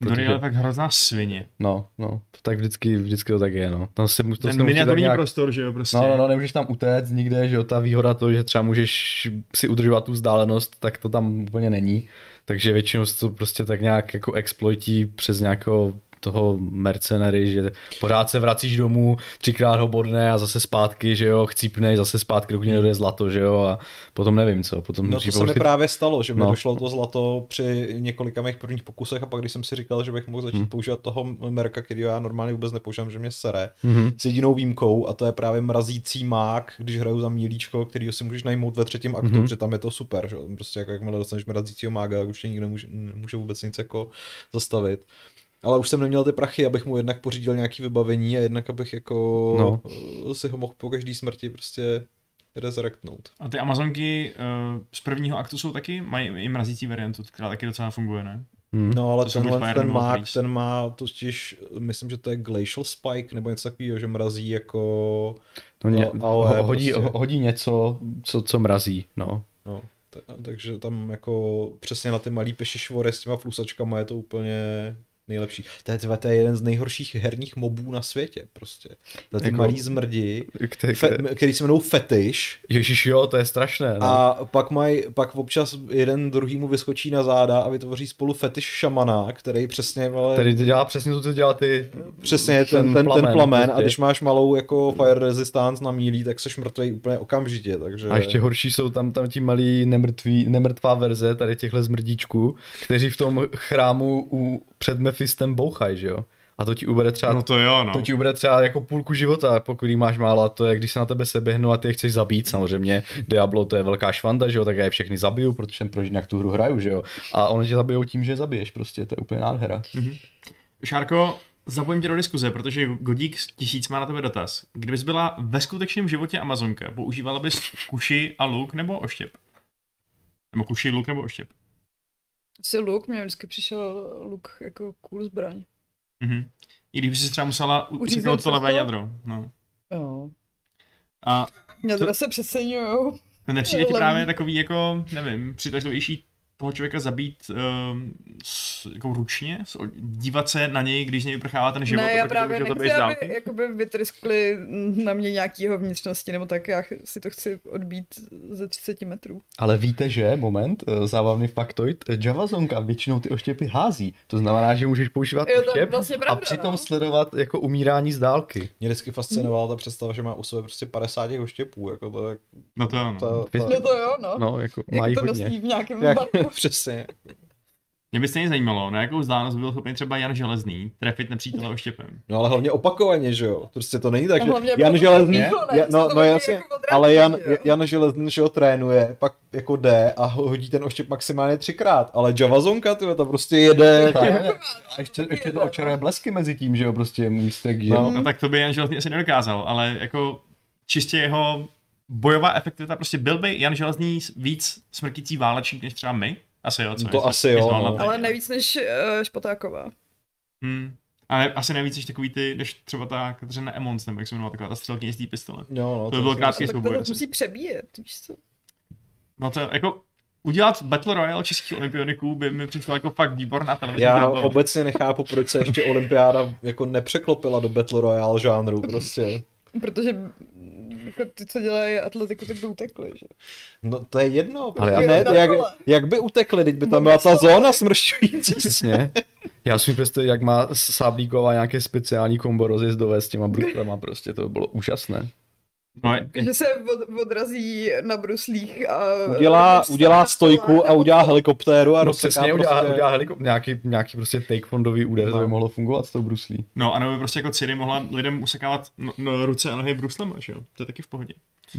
Doriel je tak hrozná svině. No, no, to tak vždycky, vždycky to tak je, no. Tam se, to Ten miniaturní nějak- prostor, že jo, prostě. No, no, no, nemůžeš tam utéct nikde, že jo, ta výhoda to, že třeba můžeš si udržovat tu vzdálenost, tak to tam úplně není. Takže většinou se to prostě tak nějak jako exploití přes nějakého toho mercenary, že pořád se vracíš domů, třikrát ho bodne a zase zpátky, že jo, chcípnej, zase zpátky, dokud nedojde zlato, že jo, a potom nevím co, potom No to se mi prostě- právě stalo, že mi No. došlo to zlato při několika mých prvních pokusech a pak když jsem si říkal, že bych mohl začít Hmm. používat toho merka, který já normálně vůbec nepoužívám, že mě sere, Mhm. s jedinou výjimkou a to je právě mrazící mák, když hraju za mílíčko, který si můžeš najmout ve třetím aktu, Mhm. protože tam je to super, že? jo. Prostě jako jakmile dostaneš mrazícího mága, už tě nikdo nemůže, nemůže vůbec nic jako zastavit. Ale už jsem neměl ty prachy, abych mu jednak pořídil nějaký vybavení a jednak abych jako no. si ho mohl po každý smrti prostě resurrectnout. A ty Amazonky uh, z prvního aktu jsou taky, mají i mrazící variantu, která taky docela funguje, ne? Mhm. No ale To tenhle ten Freeze. ten má totiž, myslím, že to je Glacial Spike nebo něco takového, že mrazí jako No, ně, No, ale ho, hodí, prostě- ho- hodí něco, co, co mrazí, no. No, t- takže tam jako přesně na ty malý pešišvory s těma flusačkama je to úplně nejlepší. To je, to je jeden z nejhorších herních mobů na světě prostě. To ty Jako- malý zmrdi, Který, fe, který se jmenují fetiš Ježíš, jo, to je strašné, no. a pak mají, pak občas jeden druhýmu vyskočí na záda a vytvoří spolu fetiš šamana, který přesně, ale Tady to dělá přesně to, co dělá ty... Přesně, ten, ten, ten plamen, plamen, plamen a prostě. když máš malou jako fire resistance na mílí, tak seš mrtvý úplně okamžitě, takže... A ještě horší jsou tam, tam ti malí nemrtví, nemrtvá verze tady těchto zmrdíčků, kteří v tom chrámu u, před Mephistem bouchají, že jo? A to ti ubere třeba No to jo, no. To ti ubere třeba jako půlku života, pokud jí máš málo, a to je, když se na tebe seběhnu a ty je chceš zabít, samozřejmě Diablo to je velká švanda, že jo, tak já je všechny zabiju, protože jsem proč jinak tu hru hraju, že jo. A oni tě zabijou tím, že je zabiješ prostě, to je úplně nádhera. Šárko, zapojím tě do diskuze, protože Godík tisíc má na tebe dotaz. Kdybys byla ve skutečném životě Amazonka, používala bys kuši a luk nebo oštěp? Nebo kuši, luk nebo oštěp? Si luk, mě vždycky přišel luk jako cool zbraň. Mhm. I když si třeba musela Uříznout to levé jadro. No. Jo. A Mě To- se přeceňujou. to nepřijde ti právě takový jako, nevím, přitažlivější toho člověka zabít um, s, jako ručně, s, dívat se na něj, když z něj vyprchává ten život. ne, a já právě to nechci, aby jakoby vytryskli na mě nějaký jeho vnitřnosti, nebo tak já si to chci odbít ze 30 metrů. Ale víte, že, moment, eh, zábavný faktoid, eh, Javazonka většinou ty oštěpy hází. To znamená, že můžeš používat Jo, oštěp vlastně a pravda, přitom no. sledovat jako umírání z dálky. Mě vždycky fascinovala ta představa, že má u sebe prostě 50 těch oštěpů, jako to je... No to no. Vy- to, No to jo, no. No, jako Jak mají to hodně. v nějakém jak. přesně. Mě by stejně zajímalo, na jakou vzdálenost byl schopný třeba Jan Železný trefit nepřítele oštěpem. No ale hlavně opakovaně, že jo? Prostě to není tak, A že Jan Železný, ja, to no, no jasně, jako ale Jan? Jan Železný, že ho trénuje, pak jako jde a hodí ten oštěp maximálně třikrát, ale Javazonka, tyhle, ta prostě jede. A ještě, ještě to očaruje blesky mezi tím, že jo, prostě místek, že No. No tak to by Jan Železný asi nedokázal, ale jako čistě jeho bojová efektivita, prostě byl by Jan Železný víc smrtící válečník než třeba my? Asi jo, co? No to Jestli- asi jo, no. to. Ale nevíc než uh, Špatáková. Hmm. A ne, asi nevíc než takový ty, než třeba ta Kateřina Emons, nebo jak se jmenuje taková ta střelkyně z té pistole. Jo, no, To by bylo krátký myslím- Tak souboj to musí přebíjet, víš co? No to jako udělat Battle Royale českých olympioniků by mi přišlo jako fakt výborná televizní Já zábava. obecně nechápu, proč se ještě olympiáda jako nepřeklopila do Battle Royale žánru, prostě. Protože jako ty, co dělají atletiku, tak by utekli, že? No to je jedno, Ale já- ne, jak, jak by utekli, teď by tam byla ta zóna smršťující. Přesně. Já si představit, jak má Sáblíková nějaké speciální kombo rozjezdové s těma bruslema, prostě to bylo úžasné. No, Že se od, odrazí na bruslích a... Udělá, prostě udělá stojku a udělá helikoptéru a No rozseká přesně, udělá, prostě... udělá helikop, nějaký, nějaký prostě taekwondový úder, to by No. mohlo fungovat s tou bruslí. no a nebo by prostě jako Ciri mohla lidem usekávat no, no, ruce a nohy bruslema, že jo? To je taky v pohodě.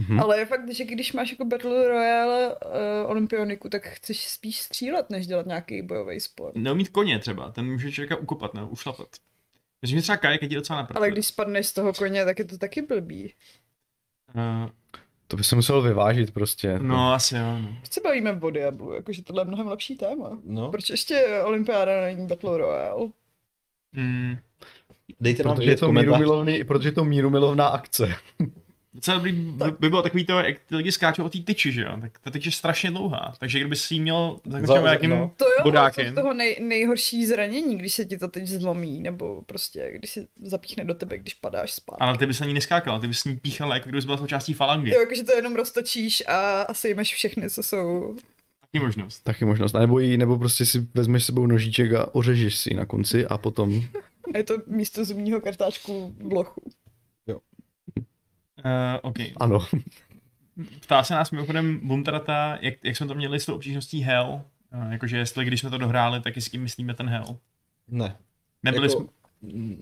Hm. Ale je fakt, že když máš jako Battle Royale uh, olympioniku, tak chceš spíš střílet, než dělat nějaký bojový sport. Neumít koně třeba, ten může člověka ukopat, ne? Ušlapat. Myslím, že třeba kajak je ti docela naprd. Ale když spadneš z toho koně, tak je to taky blbý. Uh, To by se muselo vyvážit prostě. no, asi jo, no. Proč se bavíme o Diablu, jakože tohle je mnohem lepší téma. No. Proč ještě olympiáda není Battle Royale? Mm, Dejte nám Protože je vědět to komentář. mírumilovný, protože je to mírumilovná akce. Docela by, by bylo takový to, jak ty lidi skáčou o té tyči, že jo? Tak ta tyč je strašně dlouhá, takže kdyby si jí měl Za- zakončil nějakým no. To jo, bodákem. to z toho nej, nejhorší zranění, když se ti to teď zlomí, nebo prostě, když se zapíchne do tebe, když padáš spát. Ale ty bys na ní neskákal, ty bys s ní píchal, jako kdybys byla součástí falangy. Jo, jakože to jenom roztočíš a asi jmeš všechny, co jsou... Taky možnost. Taky možnost. A nebo, jí, nebo prostě si vezmeš s sebou nožíček a ořežeš si na konci a potom... Je to místo zubního kartáčku v lochu. Uh, OK. Ano. Ptá se nás mimochodem Bumtarata, jak, jak jsme to měli s tou obtížností Hell. Uh, jakože jestli když jsme to dohráli, tak i s kým myslíme ten Hell. Ne. Nebyli jako, jsme...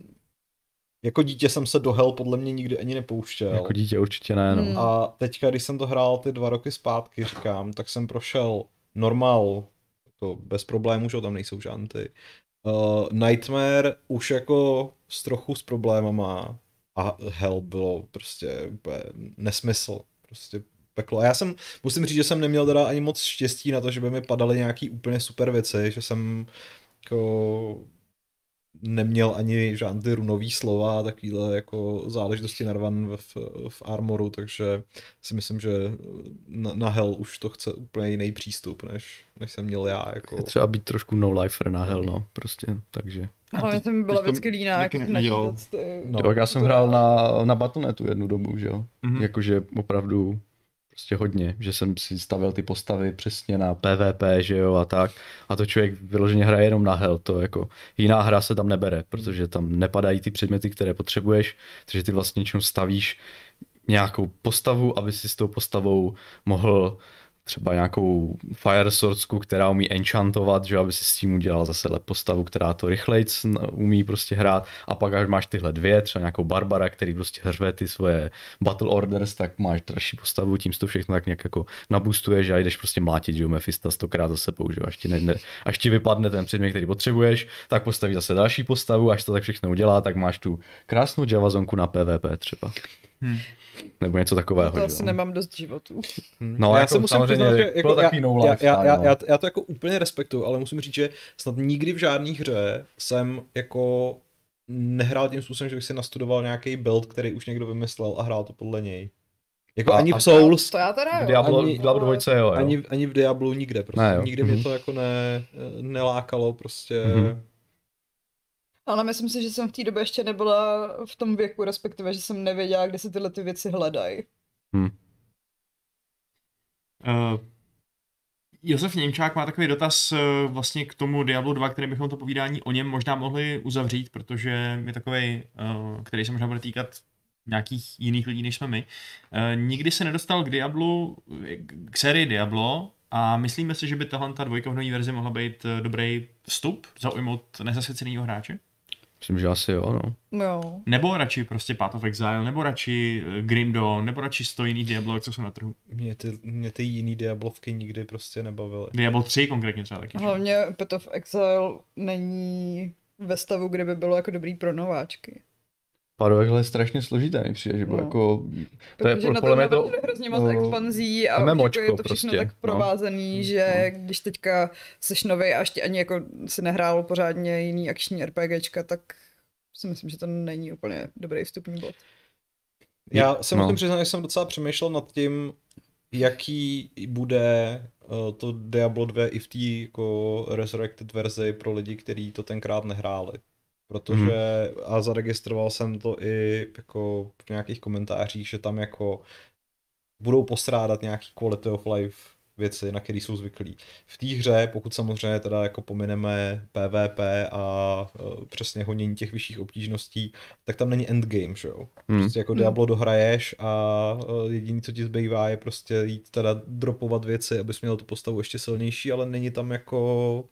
jako dítě jsem se do Hell podle mě nikdy ani nepouštěl. Jako dítě určitě ne, no. Hmm. A teďka, když jsem to hrál ty dva roky zpátky, říkám, tak jsem prošel normal, to bez problémů, že jo, tam nejsou žádný ty. Uh, Nightmare už jako s trochu s problémama a Hell bylo prostě úplně nesmysl, prostě peklo. A já jsem, musím říct, že jsem neměl teda ani moc štěstí na to, že by mi padaly nějaký úplně super věci, že jsem jako neměl ani žádný runový slova a takovýhle jako záležitosti narvan v, v Armoru, takže si myslím, že na, na Hell už to chce úplně jiný přístup, než, než jsem měl já. Jako... Je třeba být trošku no lifer na hell, no, prostě, takže. Ale jsem byla vždycky líná, jak No. Jo, já jsem hrál na, na Battle.netu jednu dobu, že jo. Mhm. Jakože opravdu prostě hodně, že jsem si stavil ty postavy přesně na PvP, že jo, a tak. A to člověk vyloženě hraje jenom na hell, to jako jiná hra se tam nebere, protože tam nepadají ty předměty, které potřebuješ, takže ty vlastně něčem stavíš nějakou postavu, aby si s tou postavou mohl třeba nějakou Fire Swordsku, která umí enchantovat, že aby si s tím udělal zase postavu, která to rychlejc umí prostě hrát a pak až máš tyhle dvě, třeba nějakou Barbara, který prostě hřve ty svoje Battle Orders, tak máš dražší postavu, tím si to všechno tak nějak jako nabustuješ a jdeš prostě mlátit, že jo, Mephisto stokrát za sebou, že jo, až ti, ne, ne, až ti vypadne ten předmět, který potřebuješ, tak postavíš zase další postavu, až to tak všechno udělá, tak máš tu krásnou javazonku na PvP třeba. Hmm. Nebo něco takového. To asi jo. nemám dost životů. No, já jako se musím přiznat, že bylo jako, takový já, no já, já, já, no. já, já, to jako úplně respektuju, ale musím říct, že snad nikdy v žádné hře jsem jako nehrál tím způsobem, že bych si nastudoval nějaký build, který už někdo vymyslel a hrál to podle něj. Jako A- ani v Souls, To já teda V. Diablo, Ani- v Diablo 2 jo, jo. ani, ani v Diablu nikde prostě. Ne, jo. Nikdy Mhm. mě to jako ne, nelákalo prostě. Mhm. Ale myslím si, že jsem v té době ještě nebyla v tom věku, respektive, že jsem nevěděla, kde se tyhle ty věci hledají. Uh, Josef Němčák má takový dotaz uh, vlastně k tomu Diablo 2, který bychom to povídání o něm možná mohli uzavřít, protože je takový, uh, který se možná bude týkat nějakých jiných lidí, než jsme my. Uh, nikdy se nedostal k Diablu, k sérii Diablo a myslíme si, že by tahle ta dvojka v nové verzi mohla být dobrý vstup, zaujmout nezasvěceného hráče? Myslím, že asi jo, no. Jo. Nebo radši prostě Path of Exile, nebo radši eh, Grim Dawn, nebo radši 100 jiných Diablo, co jsou na trhu. Mě ty, mě ty jiný Diablovky nikdy prostě nebavily. Diablo 3 konkrétně třeba taky. Hlavně Path of Exile není ve stavu, kde by bylo jako dobrý pro nováčky. Padovek je strašně složité, mi přijde, že bylo No. jako... To je Protože na podle mě to to... je hrozně moc no, expanzí a už MMOčko jako je to všechno prostě, tak no. provázaný, že když teďka seš novej a ještě ani jako si nehrál pořádně jiný akční RPGčka, tak si myslím, že to není úplně dobrý vstupní bod. Já se No. musím přiznat, že jsem docela přemýšlel nad tím, jaký bude uh, to Diablo 2 i v té jako resurrected verzi pro lidi, kteří to tenkrát nehráli. Protože, a zaregistroval jsem to i jako v nějakých komentářích, že tam jako budou postrádat nějaký quality of life věci, na které jsou zvyklí. V té hře, pokud samozřejmě teda jako pomineme PvP a uh, přesně honění těch vyšších obtížností, tak tam není endgame, že jo? Hmm. Prostě jako Hmm. Diablo dohraješ a uh, jediný, co ti zbývá, je prostě jít teda dropovat věci, abys měl tu postavu ještě silnější, ale není tam jako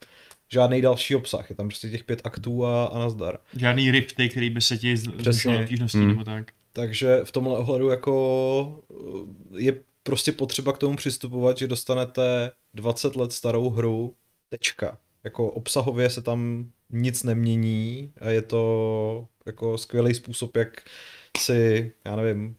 žádný další obsah. Je tam prostě těch pět aktů a, a nazdar. Žádný rifty, který by se ti zvyšoval obtížností Hmm. nebo tak. Takže v tomhle ohledu jako uh, je prostě potřeba k tomu přistupovat, že dostanete 20 let starou hru, tečka. Jako obsahově se tam nic nemění a je to jako skvělý způsob, jak si, já nevím,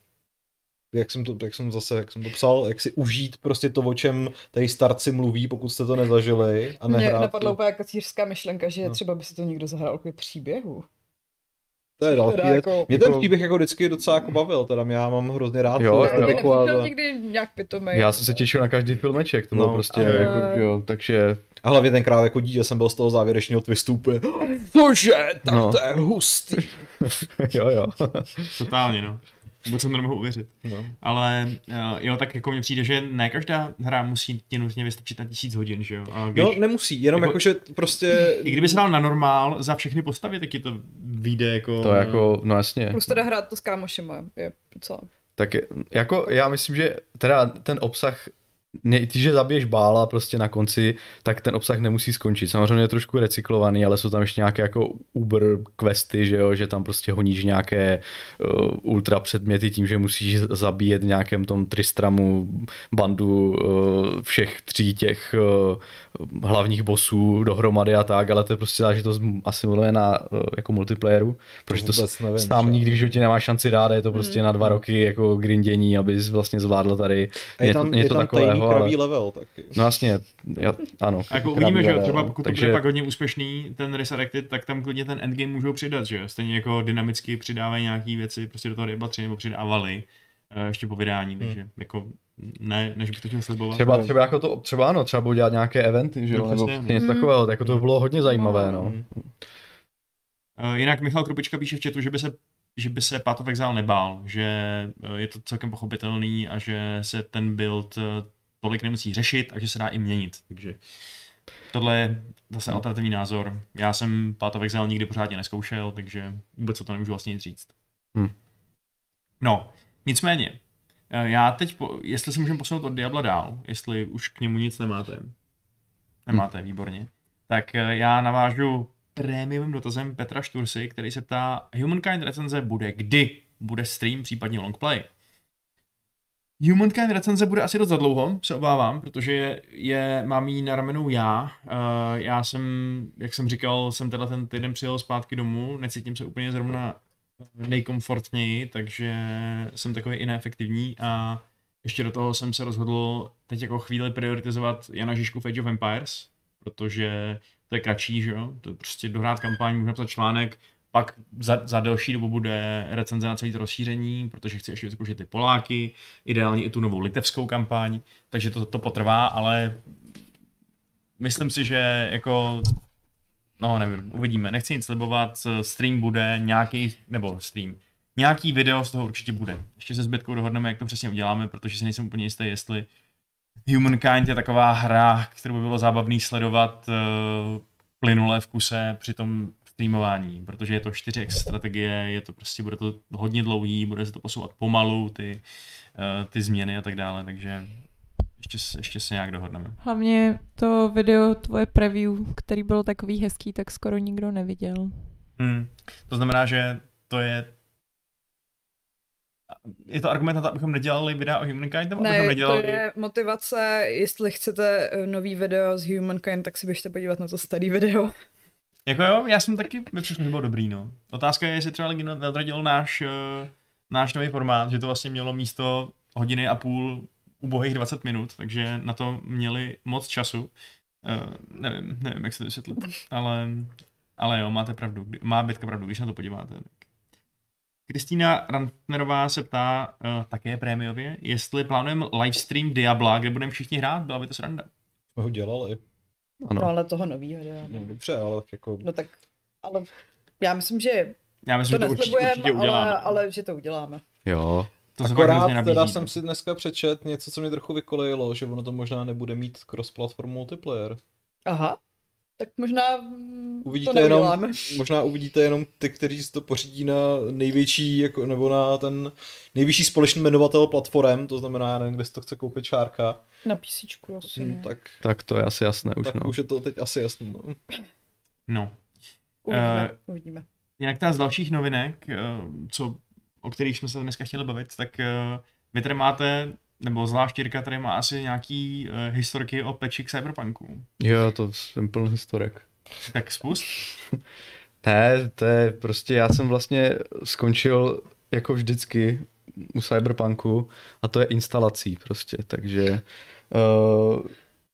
jak jsem, to, jak jsem zase, jak jsem to psal, jak si užít prostě to, o čem tady starci mluví, pokud jste to nezažili a Mě nehrát napadla to. úplně kacířská myšlenka, že No. třeba by si to někdo zahrál kvůli příběhu. To je další věc. jako- Mě ten jako- příběh jako vždycky docela jako bavil, teda já mám hrozně rád Jo, tu jo. Ty estetiku a, nebyl to- někdy nějak pitomej. Já jsem se těšil na každý filmeček, to bylo No, prostě ale- jako, jo, takže a hlavně tenkrát jako dítě jsem byl z toho závěrečného twistu úplně, Bože, tak No. to je hustý. jo, jo. Totálně, no. Vůbec jsem to nemohu uvěřit. No. Ale uh, jo, tak jako mně přijde, že ne každá hra musí ti nutně vystačit na tisíc hodin, že jo? A když, No, nemusí, jenom Jako- jako, že prostě... I kdyby se dal na normál za všechny postavy, tak ti to vyjde jako... To jako, no jasně. Plus teda hrát to s kámošema je docela. Tak je- jako já myslím, že teda ten obsah, že zabiješ bála prostě na konci, tak ten obsah nemusí skončit. Samozřejmě je trošku recyklovaný, ale jsou tam ještě nějaké jako Uber questy, že jo, že tam prostě honíš nějaké uh, ultra předměty tím, že musíš zabíjet v nějakém tom Tristramu bandu uh, všech tří těch uh, hlavních bossů dohromady a tak, ale to je prostě záležitost asi na uh, jako multiplayeru, protože to vůbec nevím, sám nikdy v životě nemáš šanci dát, je to prostě na dva roky jako grindění, abys vlastně zvládl tady A je něco- tam, něco je tam takového, tajný ale- level taky. No jasně, já, ano. A jako uvidíme, že level, třeba pokud takže, to bude pak hodně úspěšný, ten Resurrected, tak tam klidně ten endgame můžou přidat, že jo? Stejně jako dynamicky přidávají nějaké věci prostě do toho Diabla 3 nebo přidávali eh, ještě po vydání, takže jako ne, než bych to chtěl slibovat. Třeba, třeba jako to, třeba ano, třeba budou dělat nějaké eventy, že jo, No, nebo prostě něco Mm. takového, jako to bylo hodně zajímavé, no. Uh, jinak Michal Krupička píše v chatu, že by se že by se Path of Exile nebál, že eh, je to celkem pochopitelný a že se ten build tolik nemusí řešit a že se dá i měnit. Takže tohle je zase alternativní názor. Já jsem Path of Exile nikdy pořádně neskoušel, takže vůbec o to nemůžu vlastně nic říct. Hm. No, nicméně, eh, já teď, po, jestli se můžeme posunout od Diabla dál, jestli už k němu nic nemáte, nemáte, výborně, tak eh, já navážu prémiovým dotazem Petra Štursy, který se ptá, Humankind recenze bude kdy? Bude stream, případně longplay? Humankind recenze bude asi dost za dlouho, se obávám, protože je, mám jí na ramenou já. Uh, já jsem, jak jsem říkal, jsem teda ten týden přijel zpátky domů, necítím se úplně zrovna nejkomfortněji, takže jsem takový i neefektivní a ještě do toho jsem se rozhodl teď jako chvíli prioritizovat Jana Žižku v Age of Empires, protože to je kratší, že jo, to je prostě dohrát kampaň, můžu napsat článek, pak za, za delší dobu bude recenze na celé to rozšíření, protože chci ještě vyzkoušet ty Poláky, ideálně i tu novou litevskou kampaň, takže to, to potrvá, ale myslím si, že jako no nevím, uvidíme, nechci nic slibovat, stream bude nějaký, nebo stream, nějaký video z toho určitě bude. Ještě se zbytkou dohodneme, jak to přesně uděláme, protože si nejsem úplně jistý, jestli Humankind je taková hra, kterou by bylo zábavný sledovat uh, plynule v kuse při tom streamování, protože je to 4x strategie, je to prostě, bude to hodně dlouhý, bude se to posouvat pomalu, ty, uh, ty změny a tak dále, takže ještě, se- ještě se nějak dohodneme. Hlavně to video, tvoje preview, který byl takový hezký, tak skoro nikdo neviděl. Hmm. To znamená, že to je je to argument na to, abychom nedělali videa o Humankind, nebo abychom Ne, nedělali... to je motivace, jestli chcete eh, nový video z Humankind, tak si běžte podívat na to starý video. Jako jo, já jsem taky, mi přišlo, že bylo dobrý, no. Otázka je, jestli třeba nadradil náš, uh, náš nový formát, že to vlastně mělo místo hodiny a půl ubohých 20 minut, takže na to měli moc času. Uh, nevím, nevím, jak se to vysvětlit, ale, ale jo, máte pravdu, má Bětka pravdu, když na to podíváte. Kristýna Rantnerová se ptá, uh, také prémiově, jestli plánujeme livestream Diabla, kde budeme všichni hrát, byla by to sranda. Jsme ho dělali. Ano. No ale toho novýho videa. No, dobře, ale tak jako... No tak, ale já myslím, že Já myslím, to že to určitě, neslibujeme, určitě uděláme. ale, ale že to uděláme. Jo, to Akorát teda no. jsem si dneska přečet něco, co mě trochu vykolejilo, že ono to možná nebude mít cross-platform multiplayer. Aha. Tak možná mm, to Uvidíte jenom, neuděláme. možná uvidíte jenom ty, kteří si to pořídí na největší, jako, nebo na ten nejvyšší společný jmenovatel platform, to znamená, já nevím, kde si to chce koupit šárka, Na písíčku asi. hm, no. tak, tak to je asi jasné už, tak no. už je to teď asi jasné. No. No. Uvidíme, Eh, uvidíme. Jinak ta z dalších novinek, eh, co, o kterých jsme se dneska chtěli bavit, tak eh, vy tady máte, nebo zvlášť Jirka tady má asi nějaký eh, historky o peči k Cyberpunku. Jo, to jsem plný historek. Tak spust. Ne, to je prostě, já jsem vlastně skončil jako vždycky u Cyberpunku a to je instalací prostě, takže uh,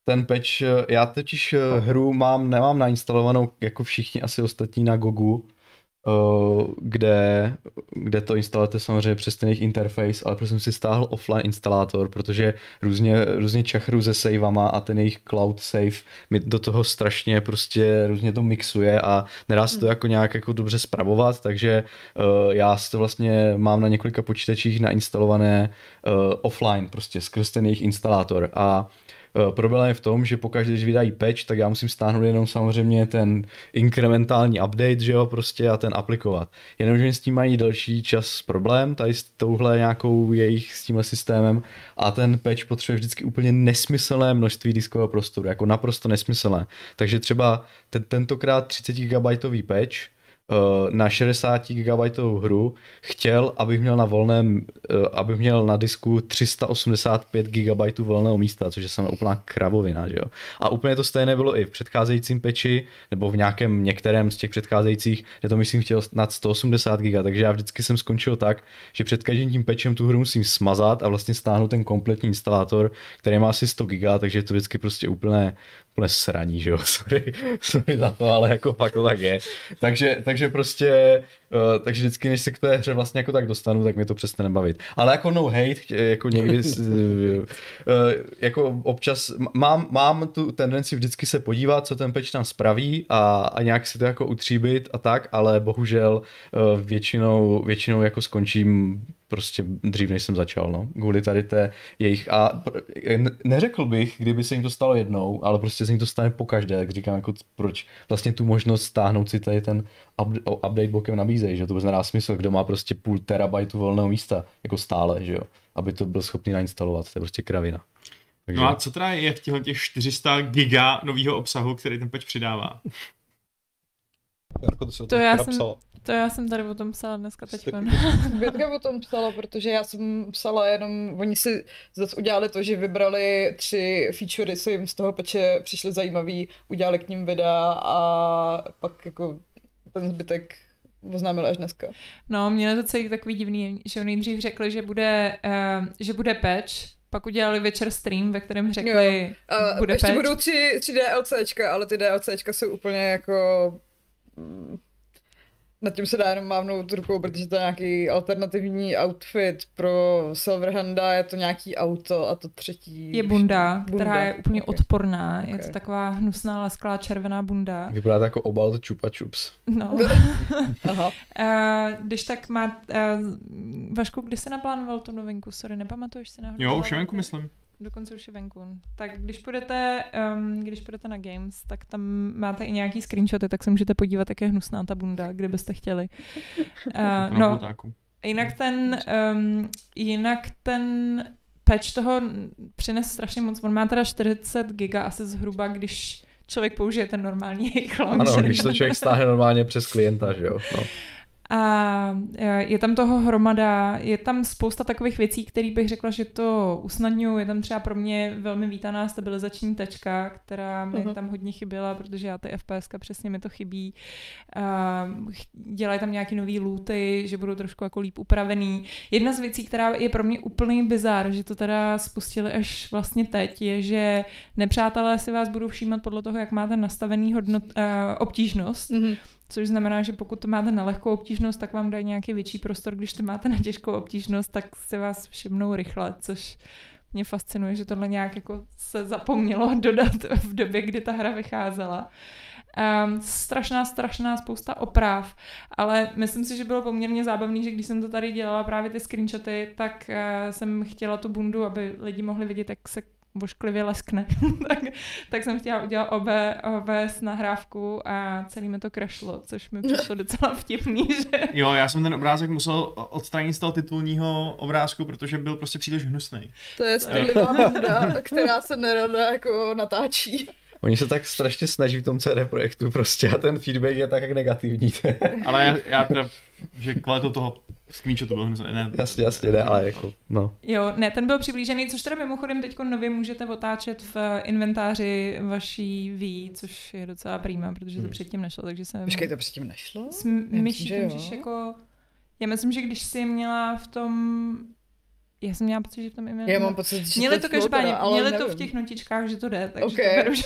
ten patch, já totiž eh, hru mám, nemám nainstalovanou jako všichni asi ostatní na Gogu, kde, kde to instalujete samozřejmě přes ten jejich interface, ale prostě jsem si stáhl offline instalátor, protože různě, různě čachru se savama a ten jejich cloud save mi do toho strašně prostě různě to mixuje a nedá se to jako nějak jako dobře spravovat, takže uh, já si to vlastně mám na několika počítačích nainstalované uh, offline, prostě skrz ten jejich instalátor. A problém je v tom, že pokaždé, když vydají patch, tak já musím stáhnout jenom samozřejmě ten inkrementální update, že jo, prostě a ten aplikovat. Jenomže s tím mají delší čas problém, tady s touhle nějakou jejich s tímhle systémem a ten patch potřebuje vždycky úplně nesmyslné množství diskového prostoru, jako naprosto nesmyslné. Takže třeba ten, tentokrát 30 GB patch Eh, na 60 GB hru chtěl, abych měl na volném, eh, abych měl na disku 385 GB volného místa, což je sama úplná kravovina, že jo. A úplně to stejné bylo i v předcházejícím peči, nebo v nějakém některém z těch předcházejících, kde to myslím chtěl nad 180 GB, takže já vždycky jsem skončil tak, že před každým tím pečem tu hru musím smazat a vlastně stáhnout ten kompletní instalátor, který má asi 100 GB, takže je to vždycky prostě úplně úplně sraní, že jo, sorry, sorry za to, ale jako fakt to tak je. Takže, takže prostě, uh, takže vždycky, než se k té hře vlastně jako tak dostanu, tak mě to přestane bavit. Ale jako no hate, jako někdy, uh, jako občas, mám, mám tu tendenci vždycky se podívat, co ten peč tam spraví a, a nějak si to jako utříbit a tak, ale bohužel uh, většinou, většinou jako skončím prostě dřív, než jsem začal, no. Kvůli tady té jejich, a neřekl bych, kdyby se jim to stalo jednou, ale prostě se jim to stane po každé, jak říkám, jako proč vlastně tu možnost stáhnout si tady ten update bokem nabízejí, že to vůbec nedá smysl, kdo má prostě půl terabajtu volného místa, jako stále, že jo, aby to byl schopný nainstalovat, to je prostě kravina. Takže... No a co teda je v těch 400 giga nového obsahu, který ten patch přidává? Jarko, to, to já jsem, to já jsem tady o tom psala dneska teď. Bětka o tom psala, protože já jsem psala jenom, oni si zase udělali to, že vybrali tři featurey, co jim z toho peče přišly zajímavý, udělali k ním videa a pak jako ten zbytek oznámil až dneska. No, mě to celý takový divný, že oni nejdřív řekli, že bude, uh, že bude patch, pak udělali večer stream, ve kterém řekli, jo. Uh, bude ještě patch. budou tři, tři DLCčka, ale ty DLCčka jsou úplně jako mm, nad tím se dá jenom mávnout rukou, protože to je nějaký alternativní outfit pro Silverhanda, je to nějaký auto a to třetí... Je bunda, bunda. která je úplně okay. odporná. Okay. Je to taková hnusná, lasklá červená bunda. Vypadá to jako obal Chupa Chups. No. Aha. Uh, když tak má... Uh, Vašku, kdy se naplánoval tu novinku? Sorry, nepamatuješ si náhodou? Jo, už venku myslím dokonce už je venku. Tak když půjdete, um, když půjdete na Games, tak tam máte i nějaký screenshoty, tak se můžete podívat, jak je hnusná ta bunda, kdybyste chtěli. Uh, no, jinak ten, um, jinak ten patch toho přines strašně moc. On má teda 40 giga asi zhruba, když člověk použije ten normální cloud. Ano, když to člověk stáhne normálně přes klienta, že jo. No. A e, je tam toho hromada, je tam spousta takových věcí, které bych řekla, že to usnadňují. Je tam třeba pro mě velmi vítaná stabilizační tečka, která mi uh-huh. tam hodně chyběla, protože já ty FPS přesně mi to chybí. A dělají tam nějaký nový looty, že budou trošku jako líp upravený. Jedna z věcí, která je pro mě úplný bizár, že to teda spustili až vlastně teď, je, že nepřátelé si vás budou všímat podle toho, jak máte nastavený hodnot, uh, obtížnost. Uh-huh což znamená, že pokud to máte na lehkou obtížnost, tak vám dají nějaký větší prostor, když to máte na těžkou obtížnost, tak se vás všimnou rychle, což mě fascinuje, že tohle nějak jako se zapomnělo dodat v době, kdy ta hra vycházela. Um, strašná, strašná spousta oprav, ale myslím si, že bylo poměrně zábavný, že když jsem to tady dělala právě ty screenshoty, tak uh, jsem chtěla tu bundu, aby lidi mohli vidět, jak se vošklivě leskne. tak, tak jsem chtěla udělat obé, s nahrávku a celý mi to krašlo, což mi přišlo docela vtipný, že... Jo, já jsem ten obrázek musel odstranit z toho titulního obrázku, protože byl prostě příliš hnusný. To je stylivá bunda, která se nerada jako natáčí. Oni se tak strašně snaží v tom CD projektu prostě a ten feedback je tak jak negativní. Ale já, já teda, že kvalitu toho to bylo hnusný, ne? Jasně, jasně, ne, ale jako, no. Jo, ne, ten byl přiblížený, což teda mimochodem teď nově můžete otáčet v inventáři vaší V, což je docela prýma, protože to hmm. předtím nešlo, takže jsem... Počkej, to předtím nešlo? S myší můžeš jako Já myslím, že když jsi měla v tom... Já jsem měla pocit, že v tom Já mám pocit, že Měli to to každopádně, měli to v nevím. těch notičkách, že to jde, takže Ok. to beru, že.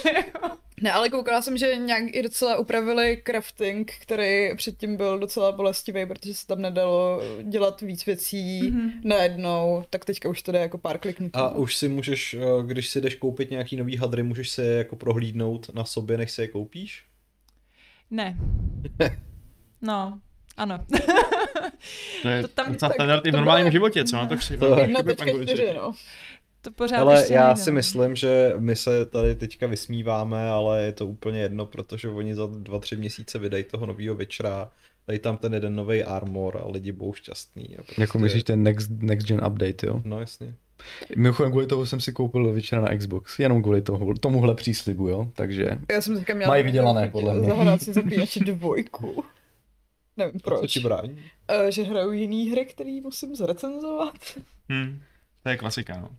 Ne, ale koukala jsem, že nějak i docela upravili crafting, který předtím byl docela bolestivý, protože se tam nedalo dělat víc věcí Mhm. najednou, tak teďka už to jde jako pár kliknutí. A už si můžeš, eh, když si jdeš koupit nějaký nový hadry, můžeš si je jako prohlídnout na sobě, než si je koupíš? Ne. No, ano. To je To tam- docela tak standard i v to normálním bylo- životě, co na to přijde. To- Jedna tečka čtyři, no. to pořád Ale ještě já nejde. si myslím, že my se tady teďka vysmíváme, ale je to úplně jedno, protože oni za dva, tři měsíce vydají toho nového večera, dají tam ten jeden nový armor a lidi budou šťastný. A prostě... Jako myslíš ten next, next gen update, jo? No jasně. Mimochodem kvůli toho jsem si koupil večera na Xbox, jenom kvůli toho, tomuhle příslibu, jo? Takže Já jsem teďka měla... Mají vydělané, podle mě. Zahrát si zapínači dvojku. Nevím Co proč. ti brání? Uh, že hraju jiný hry, který musím zrecenzovat. Hmm. To je klasika, no.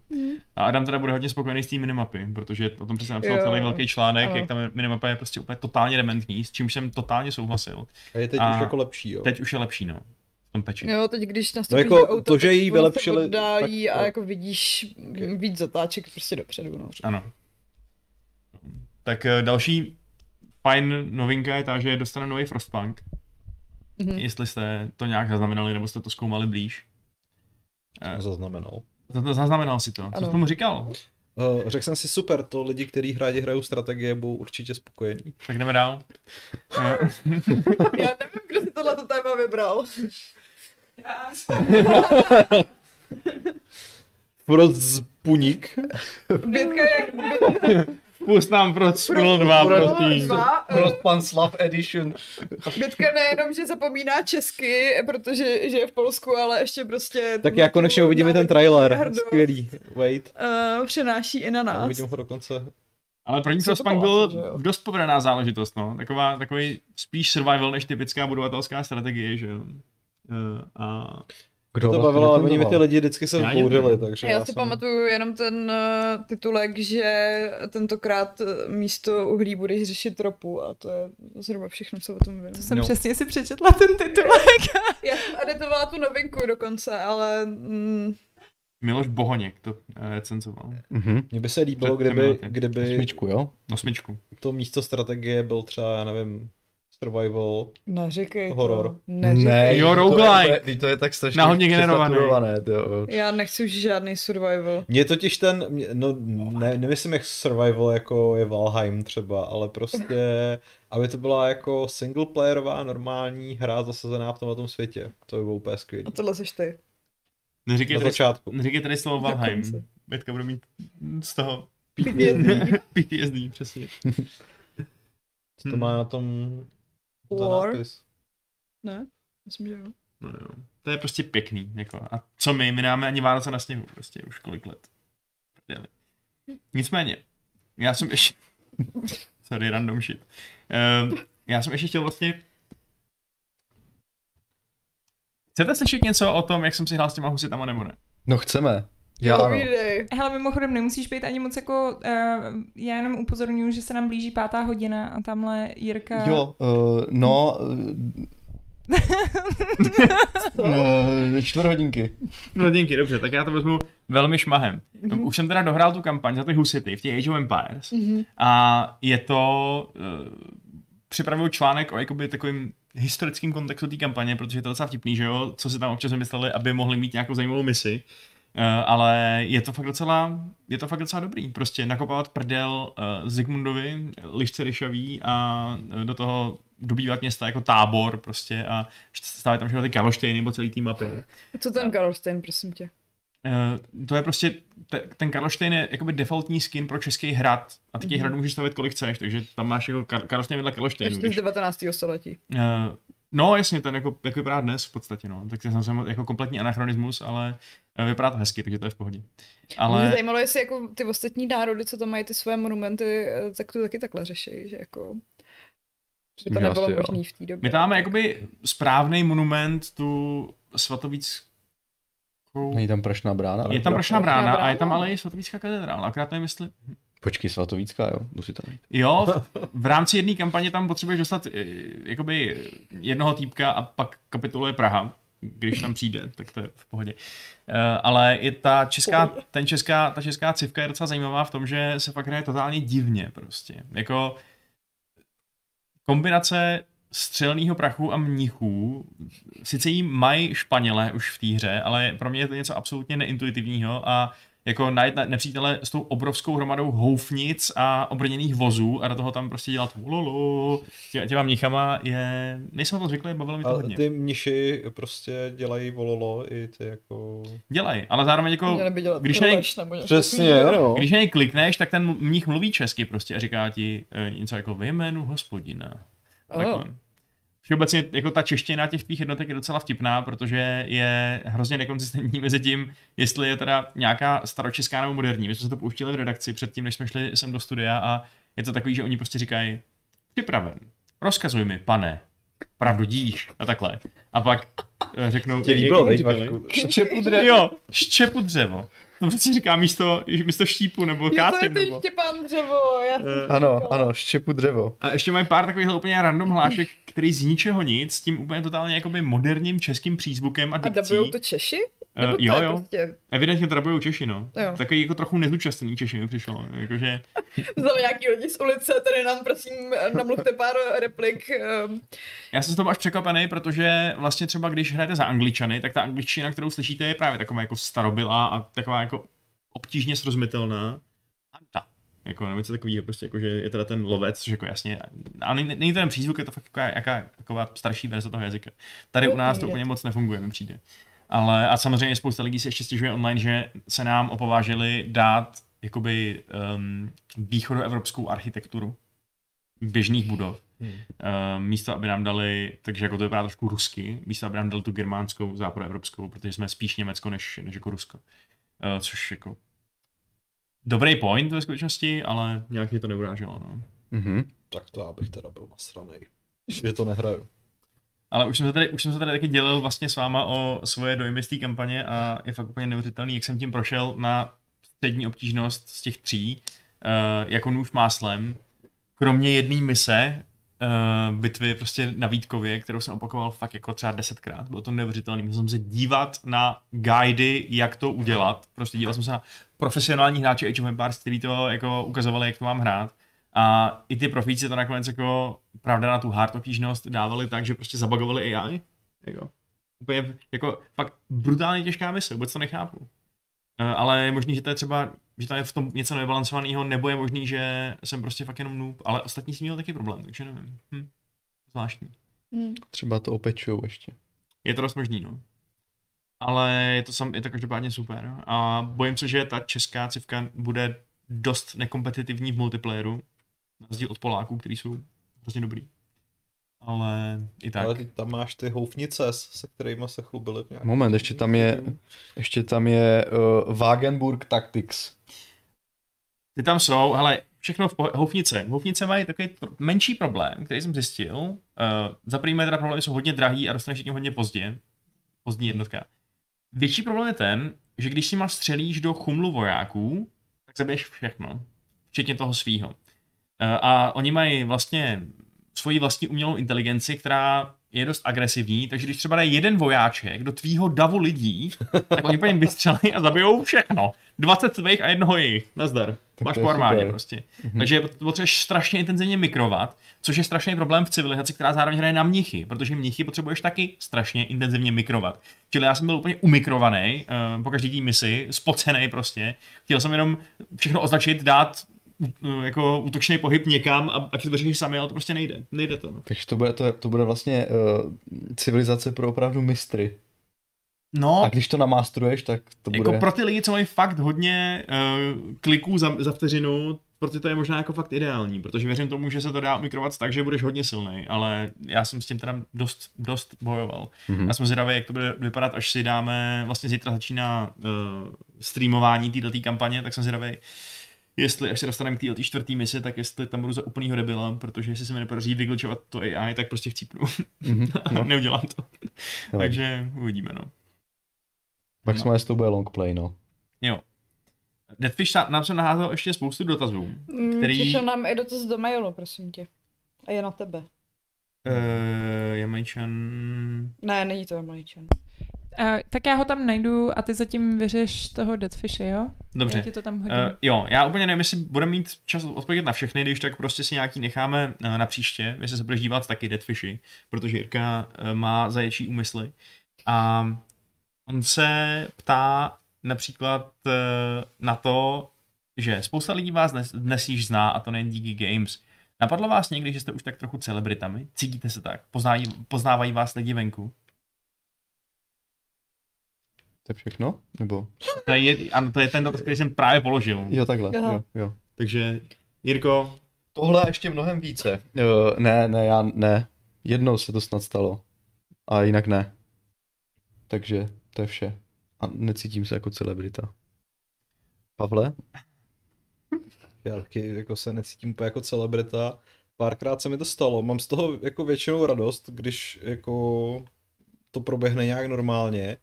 A Adam teda bude hodně spokojený s tím minimapy, protože o tom přesně napsal Jo. celý velký článek, Ano. jak tam minimapa je prostě úplně totálně dementní, s čím jsem totálně souhlasil. A je teď A už jako lepší, jo? Teď už je lepší, no. V tom peči. Jo, teď když nastoupíš jako do auta, to, že jí vylepšili, oddálí tak a jako vidíš Ok. víc zatáček prostě dopředu. No. Ano. Tak eh, další fajn novinka je ta, že dostane nový Frostpunk. Mhm. Jestli jste to nějak zaznamenali, nebo jste to zkoumali blíž. Eh, Zaznamenal. Zaznamenal si to. Co Ano. jsi tomu říkal? Uh, řekl jsem si super, to lidi, kteří rádi hrajou strategie, budou určitě spokojení. Tak jdeme dál. Eh, Já nevím, kdo si tohle téma vybral. Frostpuník. Bětka jak Pust nám pro Scroll 2, prosím. dva, eh, Frostpunk Slav Edition. Bětka nejenom, že zapomíná česky, protože že je v Polsku, ale ještě prostě... Tak já konečně uvidíme ten trailer. Skvělý. Wait. Uh, přenáší i na Já nás. uvidím ho dokonce. Ale to Frostpunk bylo, byl dost povedená záležitost, no. Taková, takový spíš survival než typická budovatelská strategie, že jo. Eh, A Kdo to vlastně bavilo, ale oni mi ty lidi vždycky se Já nevím. takže Já si jsem... pamatuju jenom ten uh, titulek, že tentokrát eh, místo uhlí budeš řešit ropu a to je zhruba všechno, co o tom vím. To jsem No. přesně si přečetla ten titulek. Já jsem editovala tu novinku dokonce, ale mm, Miloš Bohoněk to eh, recenzoval. Mhm. Mně by se líbilo, Před kdyby, kdyby Osmičku, jo? Osmičku. to místo strategie byl třeba, já nevím, survival. neříkej Horor. to. Neříkej. Jo, to je- roguelike. To je, to je tak strašně Náhodně jo. Já nechci už žádný survival. Mně totiž ten, mě- no ne, nemyslím jak survival jako je Valheim třeba, ale prostě, aby to byla jako singleplayerová normální hra zasazená v tomhle světě. To by bylo úplně skvělé. A tohle seš ty. Neříkej Na tady, začátku. neříkej tady slovo Valheim. Bětka bude mít z toho PTSD. PTSD, přesně. Co to má na tom War? Ne? Myslím, že jo. No, jo. To je prostě pěkný. Jako. A co my? My nemáme ani Vánoce na sněhu. Prostě už kolik let. Prdeli. Nicméně, já jsem ještě... Sorry, random shit. Uh, já jsem ještě chtěl vlastně... Chcete slyšet něco o tom, jak jsem si hrál s těma husitama nebo ne? No chceme. Já ano. Hele, mimochodem nemusíš být ani moc jako, uh, já jenom upozorňuji, že se nám blíží pátá hodina a tamhle Jirka... Jo, uh, no, uh, čtvrt hodinky. Díky, dobře, tak já to vezmu velmi šmahem. Mhm. Už jsem teda dohrál tu kampaň za ty husity v těch Age of Empires Mhm. a je to... Uh, připravuju článek o jakoby takovým historickým kontextu té kampaně, protože je to docela vtipný, že jo, co si tam občas vymysleli, aby mohli mít nějakou zajímavou misi. Uh, ale je to fakt docela, je to fakt docela dobrý. Prostě nakopávat prdel uh, Zigmundovi, lišce ryšavý a uh, do toho dobývat města jako tábor prostě a stavit tam všechno ty Karlštejny po celý té mapě. Co ten Karlstein, prosím tě? Uh, to je prostě, te, ten Karlštejn je jakoby defaultní skin pro český hrad a ty těch Mhm. hradů můžeš stavit kolik chceš, takže tam máš jako Kar- Karlštejn vedle Karlštejnu. Ještě z když- 19. století. Uh, no jasně, ten jako, jak vypadá dnes v podstatě, no. Tak to jsem jako kompletní anachronismus, ale uh, vypadá to hezky, takže to je v pohodě. Ale... Mě zajímalo, jestli jako ty ostatní národy, co tam mají ty své monumenty, eh, tak to taky takhle řeší, že jako... Že to nebylo asi jo. možné v té době. my tam máme jakoby správný monument, tu svatovíc... Není tam prašná brána? Je tam prašná brána a je brána? tam ale i svatovícká katedrála, akorát nevím, jestli... Počkej, Svatovícká, jo, musí tam být. Jo, v rámci jedné kampaně tam potřebuješ dostat eh, jakoby jednoho týpka a pak kapituluje Praha, když tam přijde, tak to je v pohodě. Uh, ale i ta česká, ten česká, ta česká civka je docela zajímavá v tom, že se fakt hraje totálně divně prostě. Jako kombinace střelného prachu a mnichů, sice jí mají Španělé už v té hře, ale pro mě je to něco absolutně neintuitivního a jako najít nepřítele s tou obrovskou hromadou houfnic a obrněných vozů a do toho tam prostě dělat lolo tě, těma mnichama je, nejsem to zvyklý, bavilo mi to A hodně. ty mniši prostě dělají vololo i ty jako... Dělají, ale zároveň jako, když nebo něco Přesně, no. když na něj klikneš, tak ten mních mluví česky prostě a říká ti e, něco jako ve jménu hospodina. Takhle. Všeobecně jako ta čeština těch tvých jednotek je docela vtipná, protože je hrozně nekonzistentní mezi tím, jestli je teda nějaká staročeská nebo moderní. My jsme se to pouštili v redakci předtím, než jsme šli sem do studia a je to takový, že oni prostě říkají připraven, rozkazuj mi, pane, pravdu díš a takhle. A pak eh, řeknou... Tě líbilo? Štěpu dřevo. Jo, štěpu dřevo. To prostě říká místo, místo štípu nebo Jo, to je kácím. ten Nebo... Štěpán dřevo, já jsem Eh, Ano, říkala. ano, štěpu dřevo. A ještě mají pár takových úplně random hlášek, který z ničeho nic, s tím úplně totálně jakoby moderním českým přízvukem a A dikcí. dabujou to Češi? Eh, Nebo to jo, je jo. Prostě, Evidentně to dabujou Češi, no. Jo. Takový jako trochu nezúčastněný Češi mi přišlo. Jakože, vzal nějaký lidi z ulice, tady nám prosím namluvte pár replik. ehm, já jsem z toho až překvapený, protože vlastně třeba když hrajete za Angličany, tak ta angličtina, kterou slyšíte, je právě taková jako starobylá a taková jako obtížně srozumitelná. A ta. Jako, nebo něco takového, prostě jako, že je teda ten lovec, což jako jasně, a není, není to ten přízvuk, je to fakt jako jaká, taková starší verze toho jazyka. Tady u nás to Úplně. úplně moc nefunguje, mi přijde. Ale a samozřejmě spousta lidí si ještě stěžuje online, že se nám opovážili dát jakoby um, východoevropskou architekturu běžných budov. Hmm. Uh, místo, aby nám dali, takže jako to vypadá trošku rusky, místo, aby nám dali tu germánskou, západoevropskou, protože jsme spíš Německo než, než jako Rusko. Uh, což jako dobrý point ve skutečnosti, ale nějak mě to neuráželo. No. Mhm. Tak to já bych teda byl nasranej. Že to nehraju. Ale už jsem, se tady, už jsem se tady taky dělil vlastně s váma o svoje dojmy z té kampaně a je fakt úplně neuvěřitelný, jak jsem tím prošel na střední obtížnost z těch tří, uh, jako nůž máslem, kromě jedné mise, uh, bitvy prostě na Vítkově, kterou jsem opakoval fakt jako třeba desetkrát. Bylo to neuvěřitelné. Musel jsem se dívat na guidy, jak to udělat. Prostě díval jsem se na profesionální hráče Age of Empires, kteří to jako ukazovali, jak to mám hrát. A i ty profíci to nakonec jako, pravda na tu hard obtížnost dávali tak, že prostě zabagovali AI. Jako, úplně jako fakt brutálně těžká mise, vůbec to nechápu. Eh, Ale je možný, že to je třeba, že tam je v tom něco nevybalancovaného, nebo je možný, že jsem prostě fakt jenom noob, ale ostatní s tím měl taky problém, takže nevím. Hm. Zvláštní. hm. Třeba to opečujou ještě. Je to dost možný, no. Ale je to, sam, je to každopádně super. A bojím se, že ta česká civka bude dost nekompetitivní v multiplayeru, na rozdíl od Poláků, kteří jsou hrozně dobrý. Ale i tak. Ale ty tam máš ty houfnice, se kterými se chlubili. v nějakém- Moment, ještě tam je, ještě tam je uh, Wagenburg Tactics. Ty tam jsou, ale všechno v poho- houfnice. Houfnice mají takový menší problém, který jsem zjistil. Uh, za první teda problémy jsou hodně drahý a dostaneš k nim hodně pozdě. Pozdní jednotka. Větší problém je ten, že když si máš střelíš do chumlu vojáků, tak zabiješ všechno. Včetně toho svýho. Uh, a oni mají vlastně svoji vlastní umělou inteligenci, která je dost agresivní, takže když třeba dají jeden vojáček do tvýho davu lidí, tak oni po něm vystřelí a zabijou všechno. 20 tvých a jednoho jejich. Nazdar. Máš to je po armádě super. prostě. Takže potřebuješ strašně intenzivně mikrovat, což je strašný problém v civilizaci, která zároveň hraje na mnichy, protože mnichy potřebuješ taky strašně intenzivně mikrovat. Čili já jsem byl úplně umikrovaný uh, po každý té misi, spocený prostě. Chtěl jsem jenom všechno označit, dát jako útočný pohyb někam a ať to vyřešíš sami, ale to prostě nejde. Nejde to. No. Takže to bude, to, to bude vlastně uh, civilizace pro opravdu mistry. No, A když to namástruješ, tak to bude... jako pro ty lidi, co mají fakt hodně uh, kliků za, za vteřinu, pro ty to je možná jako fakt ideální, protože věřím tomu, že se to dá mikrovat tak, že budeš hodně silný, ale já jsem s tím teda dost, dost bojoval. Mhm. Já jsem zvědavý, jak to bude vypadat, až si dáme, vlastně zítra začíná uh, streamování této kampaně, tak jsem zvědavý, jestli až se dostaneme k této čtvrtý misi, tak jestli tam budu za úplnýho debila, protože jestli se mi nepodaří vyglčovat to AI, tak prostě chcípnu. Mhm, no. Neudělám to. Jo. Takže uvidíme, no. Pak jsme to bude long play, no. Jo. Deadfish nám se naházel ještě spoustu dotazů. Mm, Který- Přišel nám i dotaz do mailu, prosím tě. A je na tebe. Uh, Jamajčan... Ne, není to Jamajčan. Uh, tak já ho tam najdu a ty zatím vyřeš toho Deadfishe, jo? Dobře. Já ti to tam hodím. Uh, jo, já úplně nevím, jestli budeme mít čas odpovědět na všechny, když tak prostě si nějaký necháme uh, na příště, jestli se budeš dívat taky Deadfishy, protože Jirka uh, má zaječí úmysly. A on se ptá například uh, na to, že spousta lidí vás dnes, dnes již zná, a to nejen díky Games. Napadlo vás někdy, že jste už tak trochu celebritami? Cítíte se tak? Poznávají, poznávají vás lidi venku? To je všechno? Nebo? To je, ano, to je ten dotaz, který jsem právě položil. Jo, takhle. Aha. Jo, jo. Takže, Jirko, Tohle a ještě mnohem více. Jo, ne, ne, já ne. Jednou se to snad stalo. A jinak ne. Takže to je vše. A necítím se jako celebrita. Pavle? Já taky jako se necítím úplně jako celebrita. Párkrát se mi to stalo. Mám z toho jako většinou radost, když jako to proběhne nějak normálně.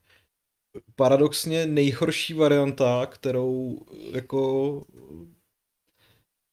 Paradoxně nejhorší varianta, kterou jako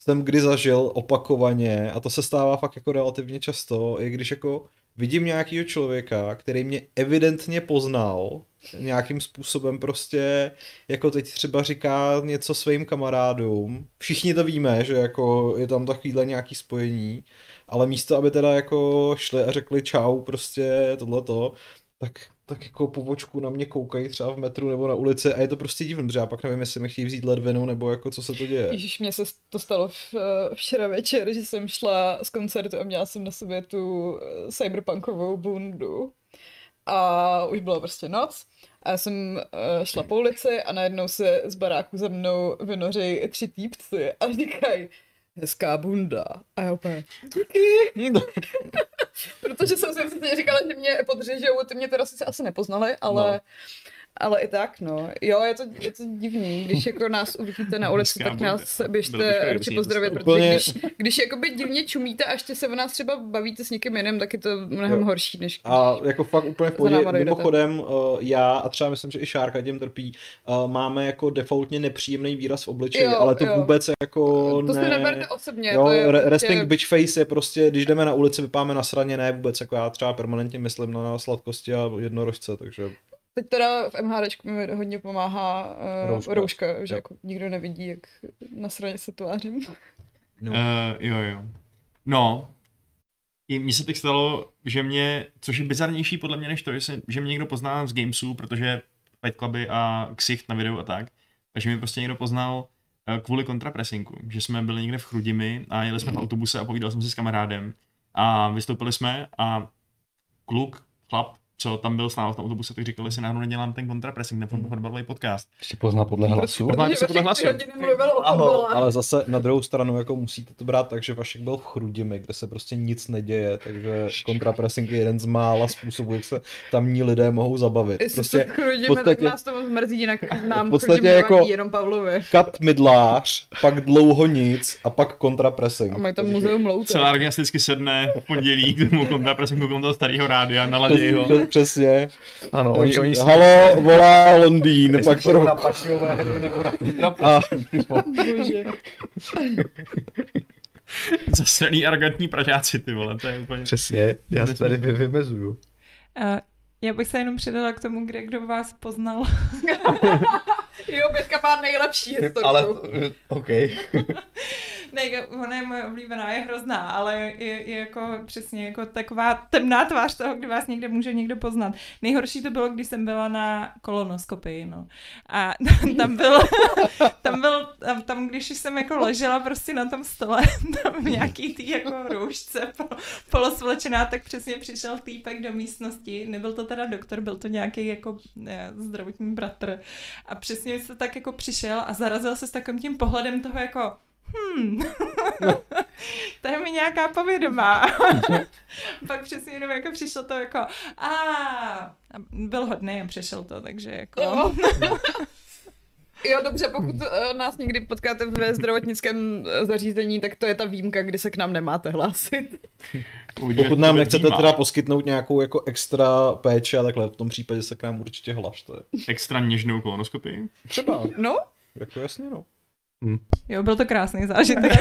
jsem kdy zažil opakovaně, a to se stává fakt jako relativně často, je když jako vidím nějakého člověka, který mě evidentně poznal, nějakým způsobem prostě, jako teď třeba říká něco svým kamarádům, všichni to víme, že jako je tam takovýhle nějaký spojení, ale místo, aby teda jako šli a řekli čau, prostě tohleto, tak, tak jako po vočku na mě koukají třeba v metru nebo na ulici a je to prostě divný, protože já pak nevím, jestli mi chtějí vzít ledvinu nebo jako co se to děje. Ježíš, mně se to stalo v, eh, včera večer, že jsem šla z koncertu a měla jsem na sobě tu eh, cyberpunkovou bundu. A už byla prostě noc. A já jsem uh, šla po ulici a najednou se z baráku za mnou vynoří tři týpci a říkají, hezká bunda. A já úplně, díky. Protože jsem si říkala, že mě podřežou, ty mě teda sice asi nepoznali, ale, no. Ale i tak, no. Jo, je to, je to divný, když jako nás uvidíte na ulici, tak nás běžte radši kdyby pozdravit, to protože úplně- když, když jakoby divně čumíte a ještě se o nás třeba bavíte s někým jiným, tak je to mnohem Jo. horší, než A jako fakt úplně v pohodě. Mimochodem, uh, já a třeba myslím, že i Šárka tím trpí, uh, máme jako defaultně nepříjemný výraz v obličeji, Jo, ale to jo. vůbec jako to ne... si neberte osobně. Jo, to je re- prostě- resting bitch face je prostě, když jdeme na ulici, vypadáme na sraně, ne vůbec, jako já třeba permanentně myslím na sladkosti a jednorožce, takže Teď teda v MHDčku mi hodně pomáhá uh, Rouška. rouška. že Jo. jako nikdo nevidí, jak na straně se tvářím. no. Uh, jo, jo. No, i mně se teď stalo, že mě, což je bizarnější podle mě než to, že, se, že mě někdo pozná z Gamesu, protože Fight Cluby a ksicht na videu a tak, takže mě prostě někdo poznal eh, kvůli kontrapresinku, že jsme byli někde v Chrudimi a jeli jsme v autobuse a povídal jsem si s kamarádem a vystoupili jsme a kluk, chlap, co tam byl s námi v tom autobuse, tak říkali si, náhodou nedělám ten kontrapressing, nebo fotbalový podcast. Jsi pozná podle hlasu? Pozná- se podle hlasu. Aho, ale zase na druhou stranu jako musíte to brát tak, že Vašek byl v Chrudimi, kde se prostě nic neděje, takže kontrapressing je jeden z mála způsobů, jak se tamní lidé mohou zabavit. Jestli Prostě se chrudíme, podstatě- tak nás to moc mrzí, jinak nám v podstatě jako- jenom Pavlovi. kat mydlář, pak dlouho nic a pak kontrapressing. A mají tam muzeum loutek. Celá rodina si vždycky sedne v pondělí k tomu kontrapresinku toho starého rádia, naladí ho. Přes- Přesně. Ano, oni, oni si- Halo, volá Londýn, jestli pak pro... na pašové hry nebo na A Bože. Zasraný arrogantní pražáci, ty vole, to je úplně... Přesně, já se tady vy- vymezuju. Uh, já bych se jenom přidala k tomu, kde kdo vás poznal. Jo, Bětka má nejlepší historku. Ale, OK. ne, ona je moje oblíbená, je hrozná, ale je, je jako přesně jako taková temná tvář toho, kdy vás někde může někdo poznat. Nejhorší to bylo, když jsem byla na kolonoskopii, no. A tam byl, tam byl, tam, tam když jsem jako ležela prostě na tom stole, tam v nějaký tý jako roušce po, polosvlečená, tak přesně přišel týpek do místnosti, nebyl to teda doktor, byl to nějaký jako ne, zdravotní bratr a přesně se tak jako přišel a zarazil se s takovým tím pohledem toho jako hmm, to je mi nějaká povědomá. Pak přesně jenom jako přišlo to jako a, byl hodný a přešel to, takže jako... Jo. Dobře, pokud uh, nás někdy potkáte ve zdravotnickém eh, zařízení, tak to je ta výjimka, kdy se k nám nemáte hlásit. Uvidíme, pokud nám nechcete vnímá. teda poskytnout nějakou jako extra péči a takhle, v tom případě se k nám určitě hlašte. Extra něžnou kolonoskopii. Třeba, No, jako jasně no. Jo, byl to krásný zážitek.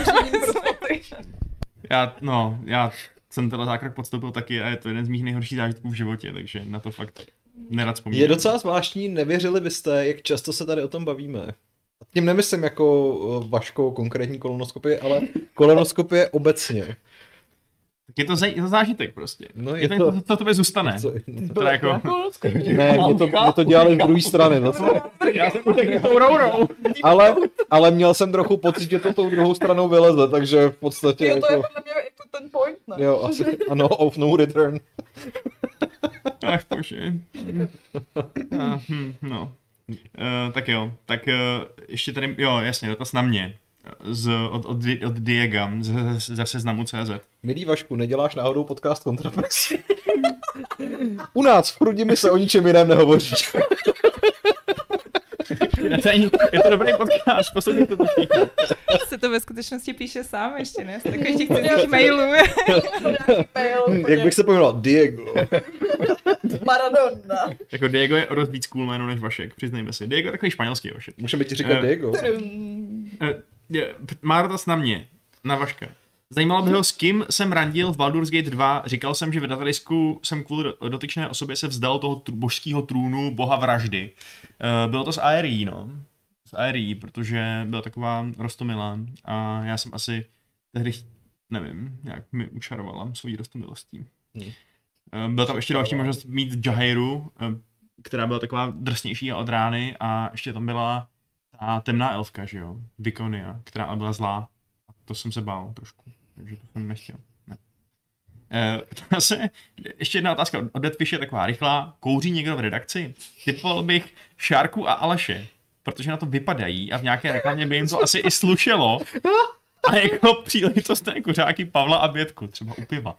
Já, no, já jsem tenhle zákrok podstoupil taky a je to jeden z mých nejhorších zážitků v životě, takže na to fakt nerad vzpomínám. Je docela zvláštní, nevěřili byste, jak často se tady o tom bavíme. Tím nemyslím jako uh, Vaško konkrétní kolonoskopie, ale kolonoskopie obecně. Je to, zaj- je to zážitek prostě. No, je je to, to- to, to tobě zůstane. Co- To teda jako, Ne, mě to, mě to dělali z druhé strany. No. já jsem utekl tou rourou. Ale, ale měl jsem trochu pocit, že to tou druhou stranou vyleze, takže v podstatě Jo, to je jako, podle mě jako ten point, ne? jo, asi, ano, of no return. Ach bože. A, hm, no. Uh, tak jo, tak uh, ještě tady, jo, jasně, dotaz na mě. Z, od, od, od Diega, z, z, ze seznamu CZ. Milý Vašku, neděláš náhodou podcast Kontrapex? U nás v Chrudimi se o ničem jiném nehovoří. Je to, je to dobrý podcast, poslední to. Se to ve skutečnosti píše sám ještě, ne? Z takových těch cizích mailů. Mail, Jak bych se pojmenoval? Diego. Maradona. Jako Diego je o dost víc cool jméno než Vašek, přiznejme si. Diego je takový španělský Vašek. Můžeme ti říkat Eh, Diego. Má dotaz na mě, na Vaška. Zajímalo by ho, s kým jsem randil v Baldur's Gate 2. Říkal jsem, že v datadisku jsem kvůli do- dotyčné osobě se vzdal toho tr- božského trůnu boha vraždy. Eh, Bylo to z ARI, no. Z ARI, protože byla taková rostomilá a já jsem asi tehdy, nevím, nějak mi učarovala svojí rostomilostí. Hmm. Byla tam ještě další možnost mít Jahairu, eh, která byla taková drsnější od rány a ještě tam byla ta temná elfka, že jo, Vikonia, která byla zlá. A to jsem se bál trošku, takže to jsem nechtěl. Ne. To se, ještě jedna otázka od Deadfish je taková rychlá. Kouří někdo v redakci? Typoval bych Šárku a Aleše, protože na to vypadají a v nějaké reklamě by jim to asi i slušelo. A jako příležitostné kuřáky Pavla a Bětku, třeba u piva.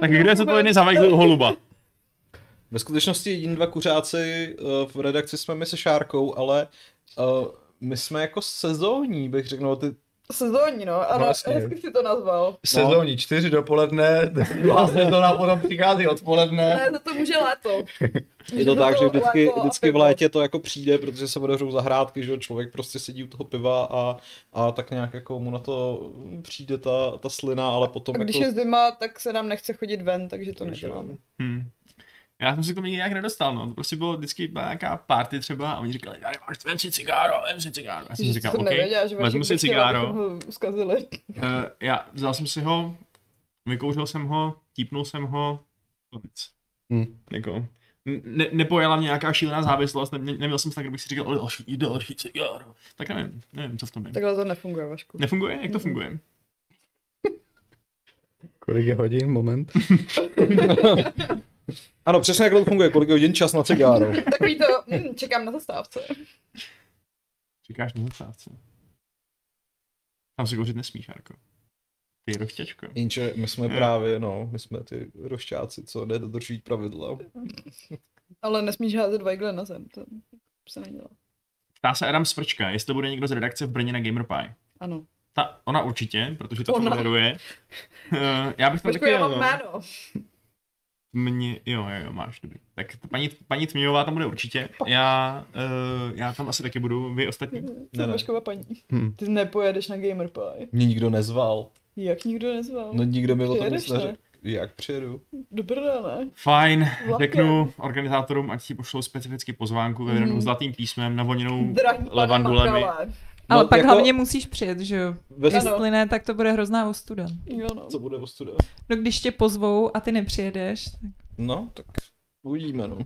Tak kdo je zodpovědný za holuba? Ve skutečnosti jediní dva kuřáci uh, v redakci jsme my se Šárkou, ale uh, my jsme jako sezónní, bych řekl, no, ty, Sezónní, no. Ano, No, jasně. hezky si to nazval. Sezónní čtyři dopoledne, druhá sezóna potom přichází odpoledne. Ne, za to může léto. je to tak, že vždycky, léto vždycky v létě to jako přijde, protože se otevřou zahrádky, že člověk prostě sedí u toho piva a, a tak nějak jako mu na to přijde ta, ta slina, ale potom A když jako... je zima, tak se nám nechce chodit ven, takže to nedělám. Hmm. Já jsem si k tomu nikdy nějak nedostal, no. To prostě bylo vždycky byla nějaká party třeba a oni říkali, tady máš, vem si cigáro, vem si cigáro. Já jsem si Že říkal, OK, vezmu si cigáro. ho. Uh, já vzal jsem si ho, vykouřil jsem ho, típnul jsem ho, konec. Hm. Jako, ne, nepojela mě nějaká šílená závislost, ne, neměl jsem tak, kdybych si říkal, další, další cigáro. Tak nevím, nevím, co v tom je. Takhle to nefunguje, Vašku. Nefunguje? Jak to funguje? Kolik je hodin? Moment. Ano, přesně jak to funguje, kolik je hodin čas na cigáro. Takový to, hm, čekám na zastávce. Říkáš na zastávce. Tam si kouřit nesmíš, Jarko. Ty roštěčko. Jenže my jsme právě, no, my jsme ty rošťáci, co nedodržují pravidla. Ale nesmíš házet vajgle na zem, to se nedělá. Ptá se Adam Svrčka, jestli bude někdo z redakce v Brně na GamerPie. Ano. Ta, ona určitě, protože to Ona. toleruje. Eh, já bych tam Počkej, taky já mám no. jméno. Mě, jo, jo, jo, máš, dobrý. Tak paní, paní Tmějová tam bude určitě. Já, uh, já tam asi taky budu, vy ostatní. Ne, Jsem ne. Vaškova paní. Hm. Ty nepojedeš na Gamer Pie. Mě nikdo nezval. Jak nikdo nezval? No nikdo mi o tom nic Přijedeš, ne? neřekl. Jak přijedu? Do Brna, ne? Fajn, Vlakem. řeknu organizátorům, ať si pošlou specificky pozvánku vyvedenou Mhm. zlatým písmem, navoněnou Drahý pane levandulemi. Makale. Ale No, pak jako- hlavně musíš přijet, že jo? Ve. Jestli ne, tak to bude hrozná ostuda. Jo, no. co bude ostuda? No když tě pozvou a ty nepřijedeš, tak No, tak uvidíme, no.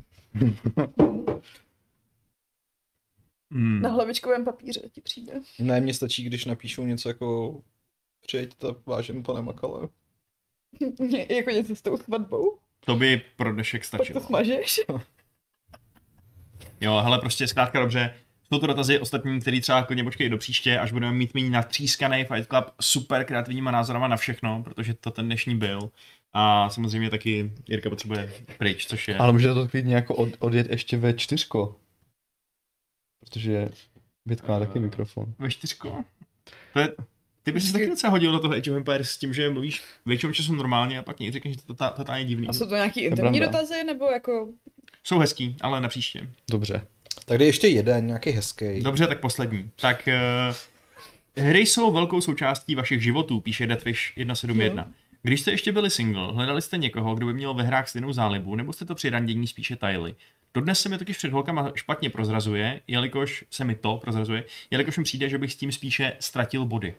Hmm. Na hlavičkovém papíře ti přijde. Ne, mně stačí, když napíšou něco jako Přijďte, vážený pane Makale. jako něco s tou svatbou? To by pro dnešek Pak stačilo. to smažeš? Jo, hele, prostě zkrátka dobře. Jsou to dotazy ostatní, který třeba klidně počkej do příště, až budeme mít méně natřískaný Fight Club super kreativníma názorama na všechno, protože to ten dnešní byl. A samozřejmě taky Jirka potřebuje pryč, což je... Ale může to klidně jako od, odjet ještě ve čtyřko. Protože Bětka má taky mikrofon. Ve čtyřko? To je, ty bys se taky docela hodil do toho Age of Empires s tím, že mluvíš většinou času normálně a pak někdy řekneš, že to to- totálně divný. A jsou to nějaký interní dotazy, nebo jako... Jsou hezký, ale na příště. Dobře. Tak jde ještě jeden, nějaký hezký. Dobře, tak poslední. Tak uh, hry jsou velkou součástí vašich životů, píše Deathwish 171. Když jste ještě byli single, hledali jste někoho, kdo by měl ve hrách stejnou zálibu, nebo jste to při randění spíše tajili? Dodnes se mi totiž před holkama špatně prozrazuje, jelikož se mi to prozrazuje, jelikož mi přijde, že bych s tím spíše ztratil body.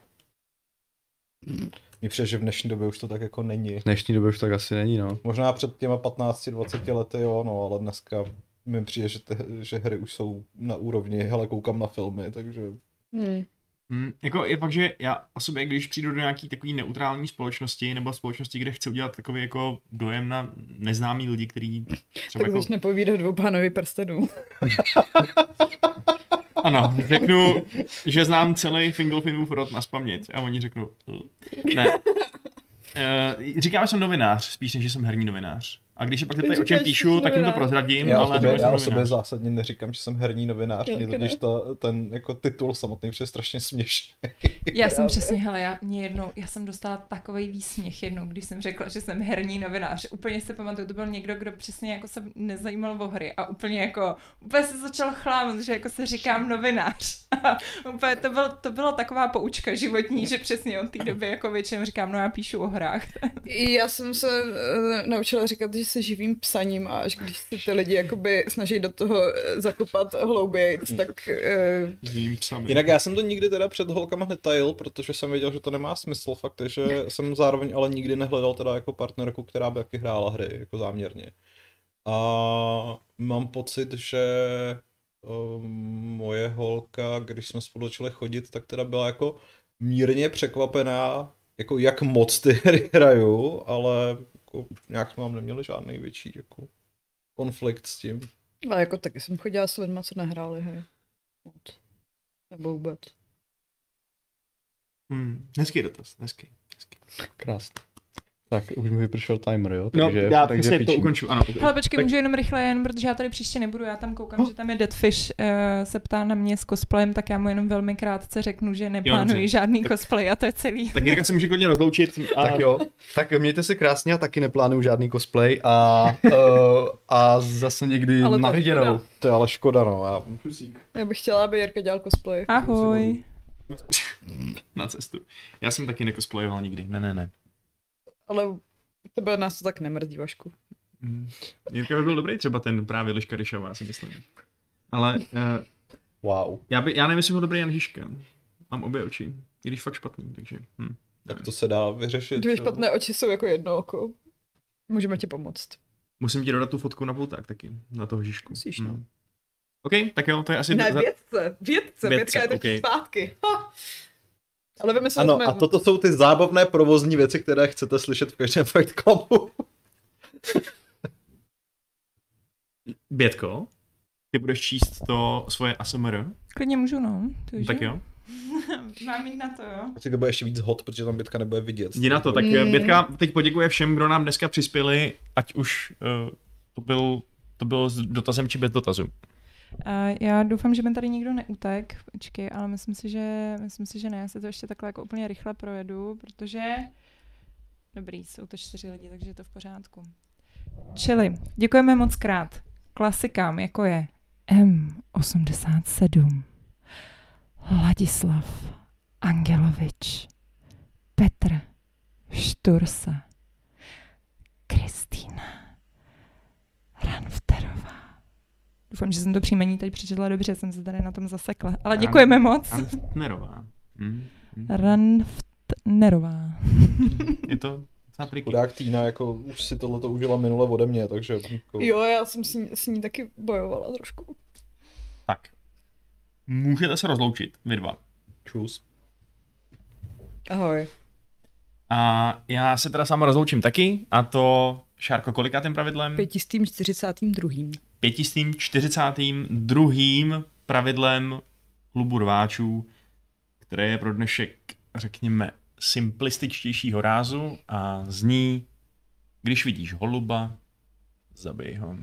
Mně přijde, že v dnešní době už to tak jako není. V dnešní době už tak asi není, no. Možná před těma 15-20 lety, jo, no, ale dneska mi přijde, že, te, že hry už jsou na úrovni, hele, koukám na filmy, takže... Hmm. Hmm, jako je fakt, že já o sobě, když přijdu do nějaký takový neutrální společnosti, nebo společnosti, kde chci udělat takový jako dojem na neznámý lidi, který třeba Tak jako... začne povídat dvou pánovi prstenů. Ano, řeknu, že znám celý Fingelfinův rod na spaměť a oni řeknou, ne. Uh, říkám, že jsem novinář, spíš než že jsem herní novinář. A když je pak tady o čem píšu, tak jim to prozradím, Já o ale sobě, já o sobě zásadně neříkám, že jsem herní novinář, mě totiž ta, ten jako titul samotný přijde strašně směšný. Já jsem přesně, hele, já, mě jednou, já jsem dostala takový výsměch jednou, když jsem řekla, že jsem herní novinář. Úplně si pamatuju, to byl někdo, kdo přesně jako se nezajímal o hry a úplně jako, úplně se začal chlámat, že jako se říkám novinář. A úplně to, bylo, to byla taková poučka životní, že přesně od té doby jako většinou říkám, no já píšu o hrách. Já jsem se uh, naučila říkat, že se živím psaním a až když se ty lidi jakoby snaží do toho eh, zakopat hlouběji, tak uh, Vím sami. Jinak já jsem to nikdy teda před holkama netajil, protože jsem věděl, že to nemá smysl fakt, že jsem zároveň ale nikdy nehledal teda jako partnerku, která by taky hrála hry, jako záměrně. A mám pocit, že um, moje holka, když jsme spolu začali chodit, tak teda byla jako mírně překvapená, jako jak moc ty hry hraju, ale jako nějak jsme mám neměli žádný větší jako konflikt s tím. ale jako taky jsem chodila s lidma, co nehráli hry. Moc. Nebo vůbec. Hmm, hezký dotaz, hezký. hezký. Krásný. Tak už mi vypršel timer, jo? No, Takže, já takže to ukonču, ano. Ale počkej, Tak- můžu jenom rychle, jen protože já tady příště nebudu, já tam koukám, že tam je Deadfish, uh, se ptá na mě s cosplayem, tak já mu jenom velmi krátce řeknu, že neplánuji dobře. žádný cosplay a to je celý. Tak Jirka se může klidně rozloučit. A... Tak jo, tak mějte se krásně, já taky neplánuju žádný cosplay a, uh, a zase někdy Ale na je viděnou. škoda. To je ale škoda, no. Já, Já bych chtěla, aby Jirka dělal cosplay. Ahoj. na cestu. Já jsem taky nekosplayoval nikdy, ne, ne, ne. Ale tebe nás to tak nemrzí, Vašku. Hmm. Jirka by byl dobrý třeba ten právě Liška Ryšová, si myslím. Ale uh, wow. já, by, já nevím, jestli byl dobrý Jan Žižka. Mám obě oči, i když fakt špatný, takže... Hm. Tak to se dá vyřešit. Dvě jo. špatné oči jsou jako jedno oko. Můžeme ti pomoct. Musím ti dodat tu fotku na pulták taky, na toho Žižku. Musíš, no. Hm. OK, tak jo, to je asi... Ne, vědce, vědce, Vědce, vědka je taky okej. zpátky. Ha. Ale vymysleli Ano, jsme... a toto jsou ty zábavné provozní věci, které chcete slyšet v každém Fight Clubu. Bětko, ty budeš číst to svoje ASMR, Klidně můžu, no. To tak jo. Mám jít na to, jo. Asi to bude ještě víc hot, protože tam Bětka nebude vidět. Jdi na to, tak Mm. Bětka teď poděkuje všem, kdo nám dneska přispěli, ať už uh, to byl to bylo s dotazem či bez dotazu. Já doufám, že mi tady nikdo neutek. Počkej, ale myslím si, že, myslím si, že ne. Já se to ještě takhle jako úplně rychle projedu, protože... Dobrý, jsou to čtyři lidi, takže je to v pořádku. Čili, děkujeme moc krát klasikám, jako je M87, Ladislav Angelovič, Petr Štursa, Kristýna Doufám, že jsem to příjmení teď přečetla dobře, jsem se tady na tom zasekla. Ale děkujeme moc. Antnerová. Hm, hm. Ranftnerová. Je to. Chudák Týna jako už si tohle to užila minule ode mě, takže jako, Jo, já jsem s ní, s ní taky bojovala trošku. Tak. Můžete se rozloučit, vy dva. čus. Ahoj. A já se teda sám rozloučím taky, a to, Šárko, kolikátým pravidlem? Pětistým 42. Pětistým 42. pravidlem klubu rváčů, které je pro dnešek, řekněme, simplističtějšího rázu a zní, když vidíš holuba, zabij ho.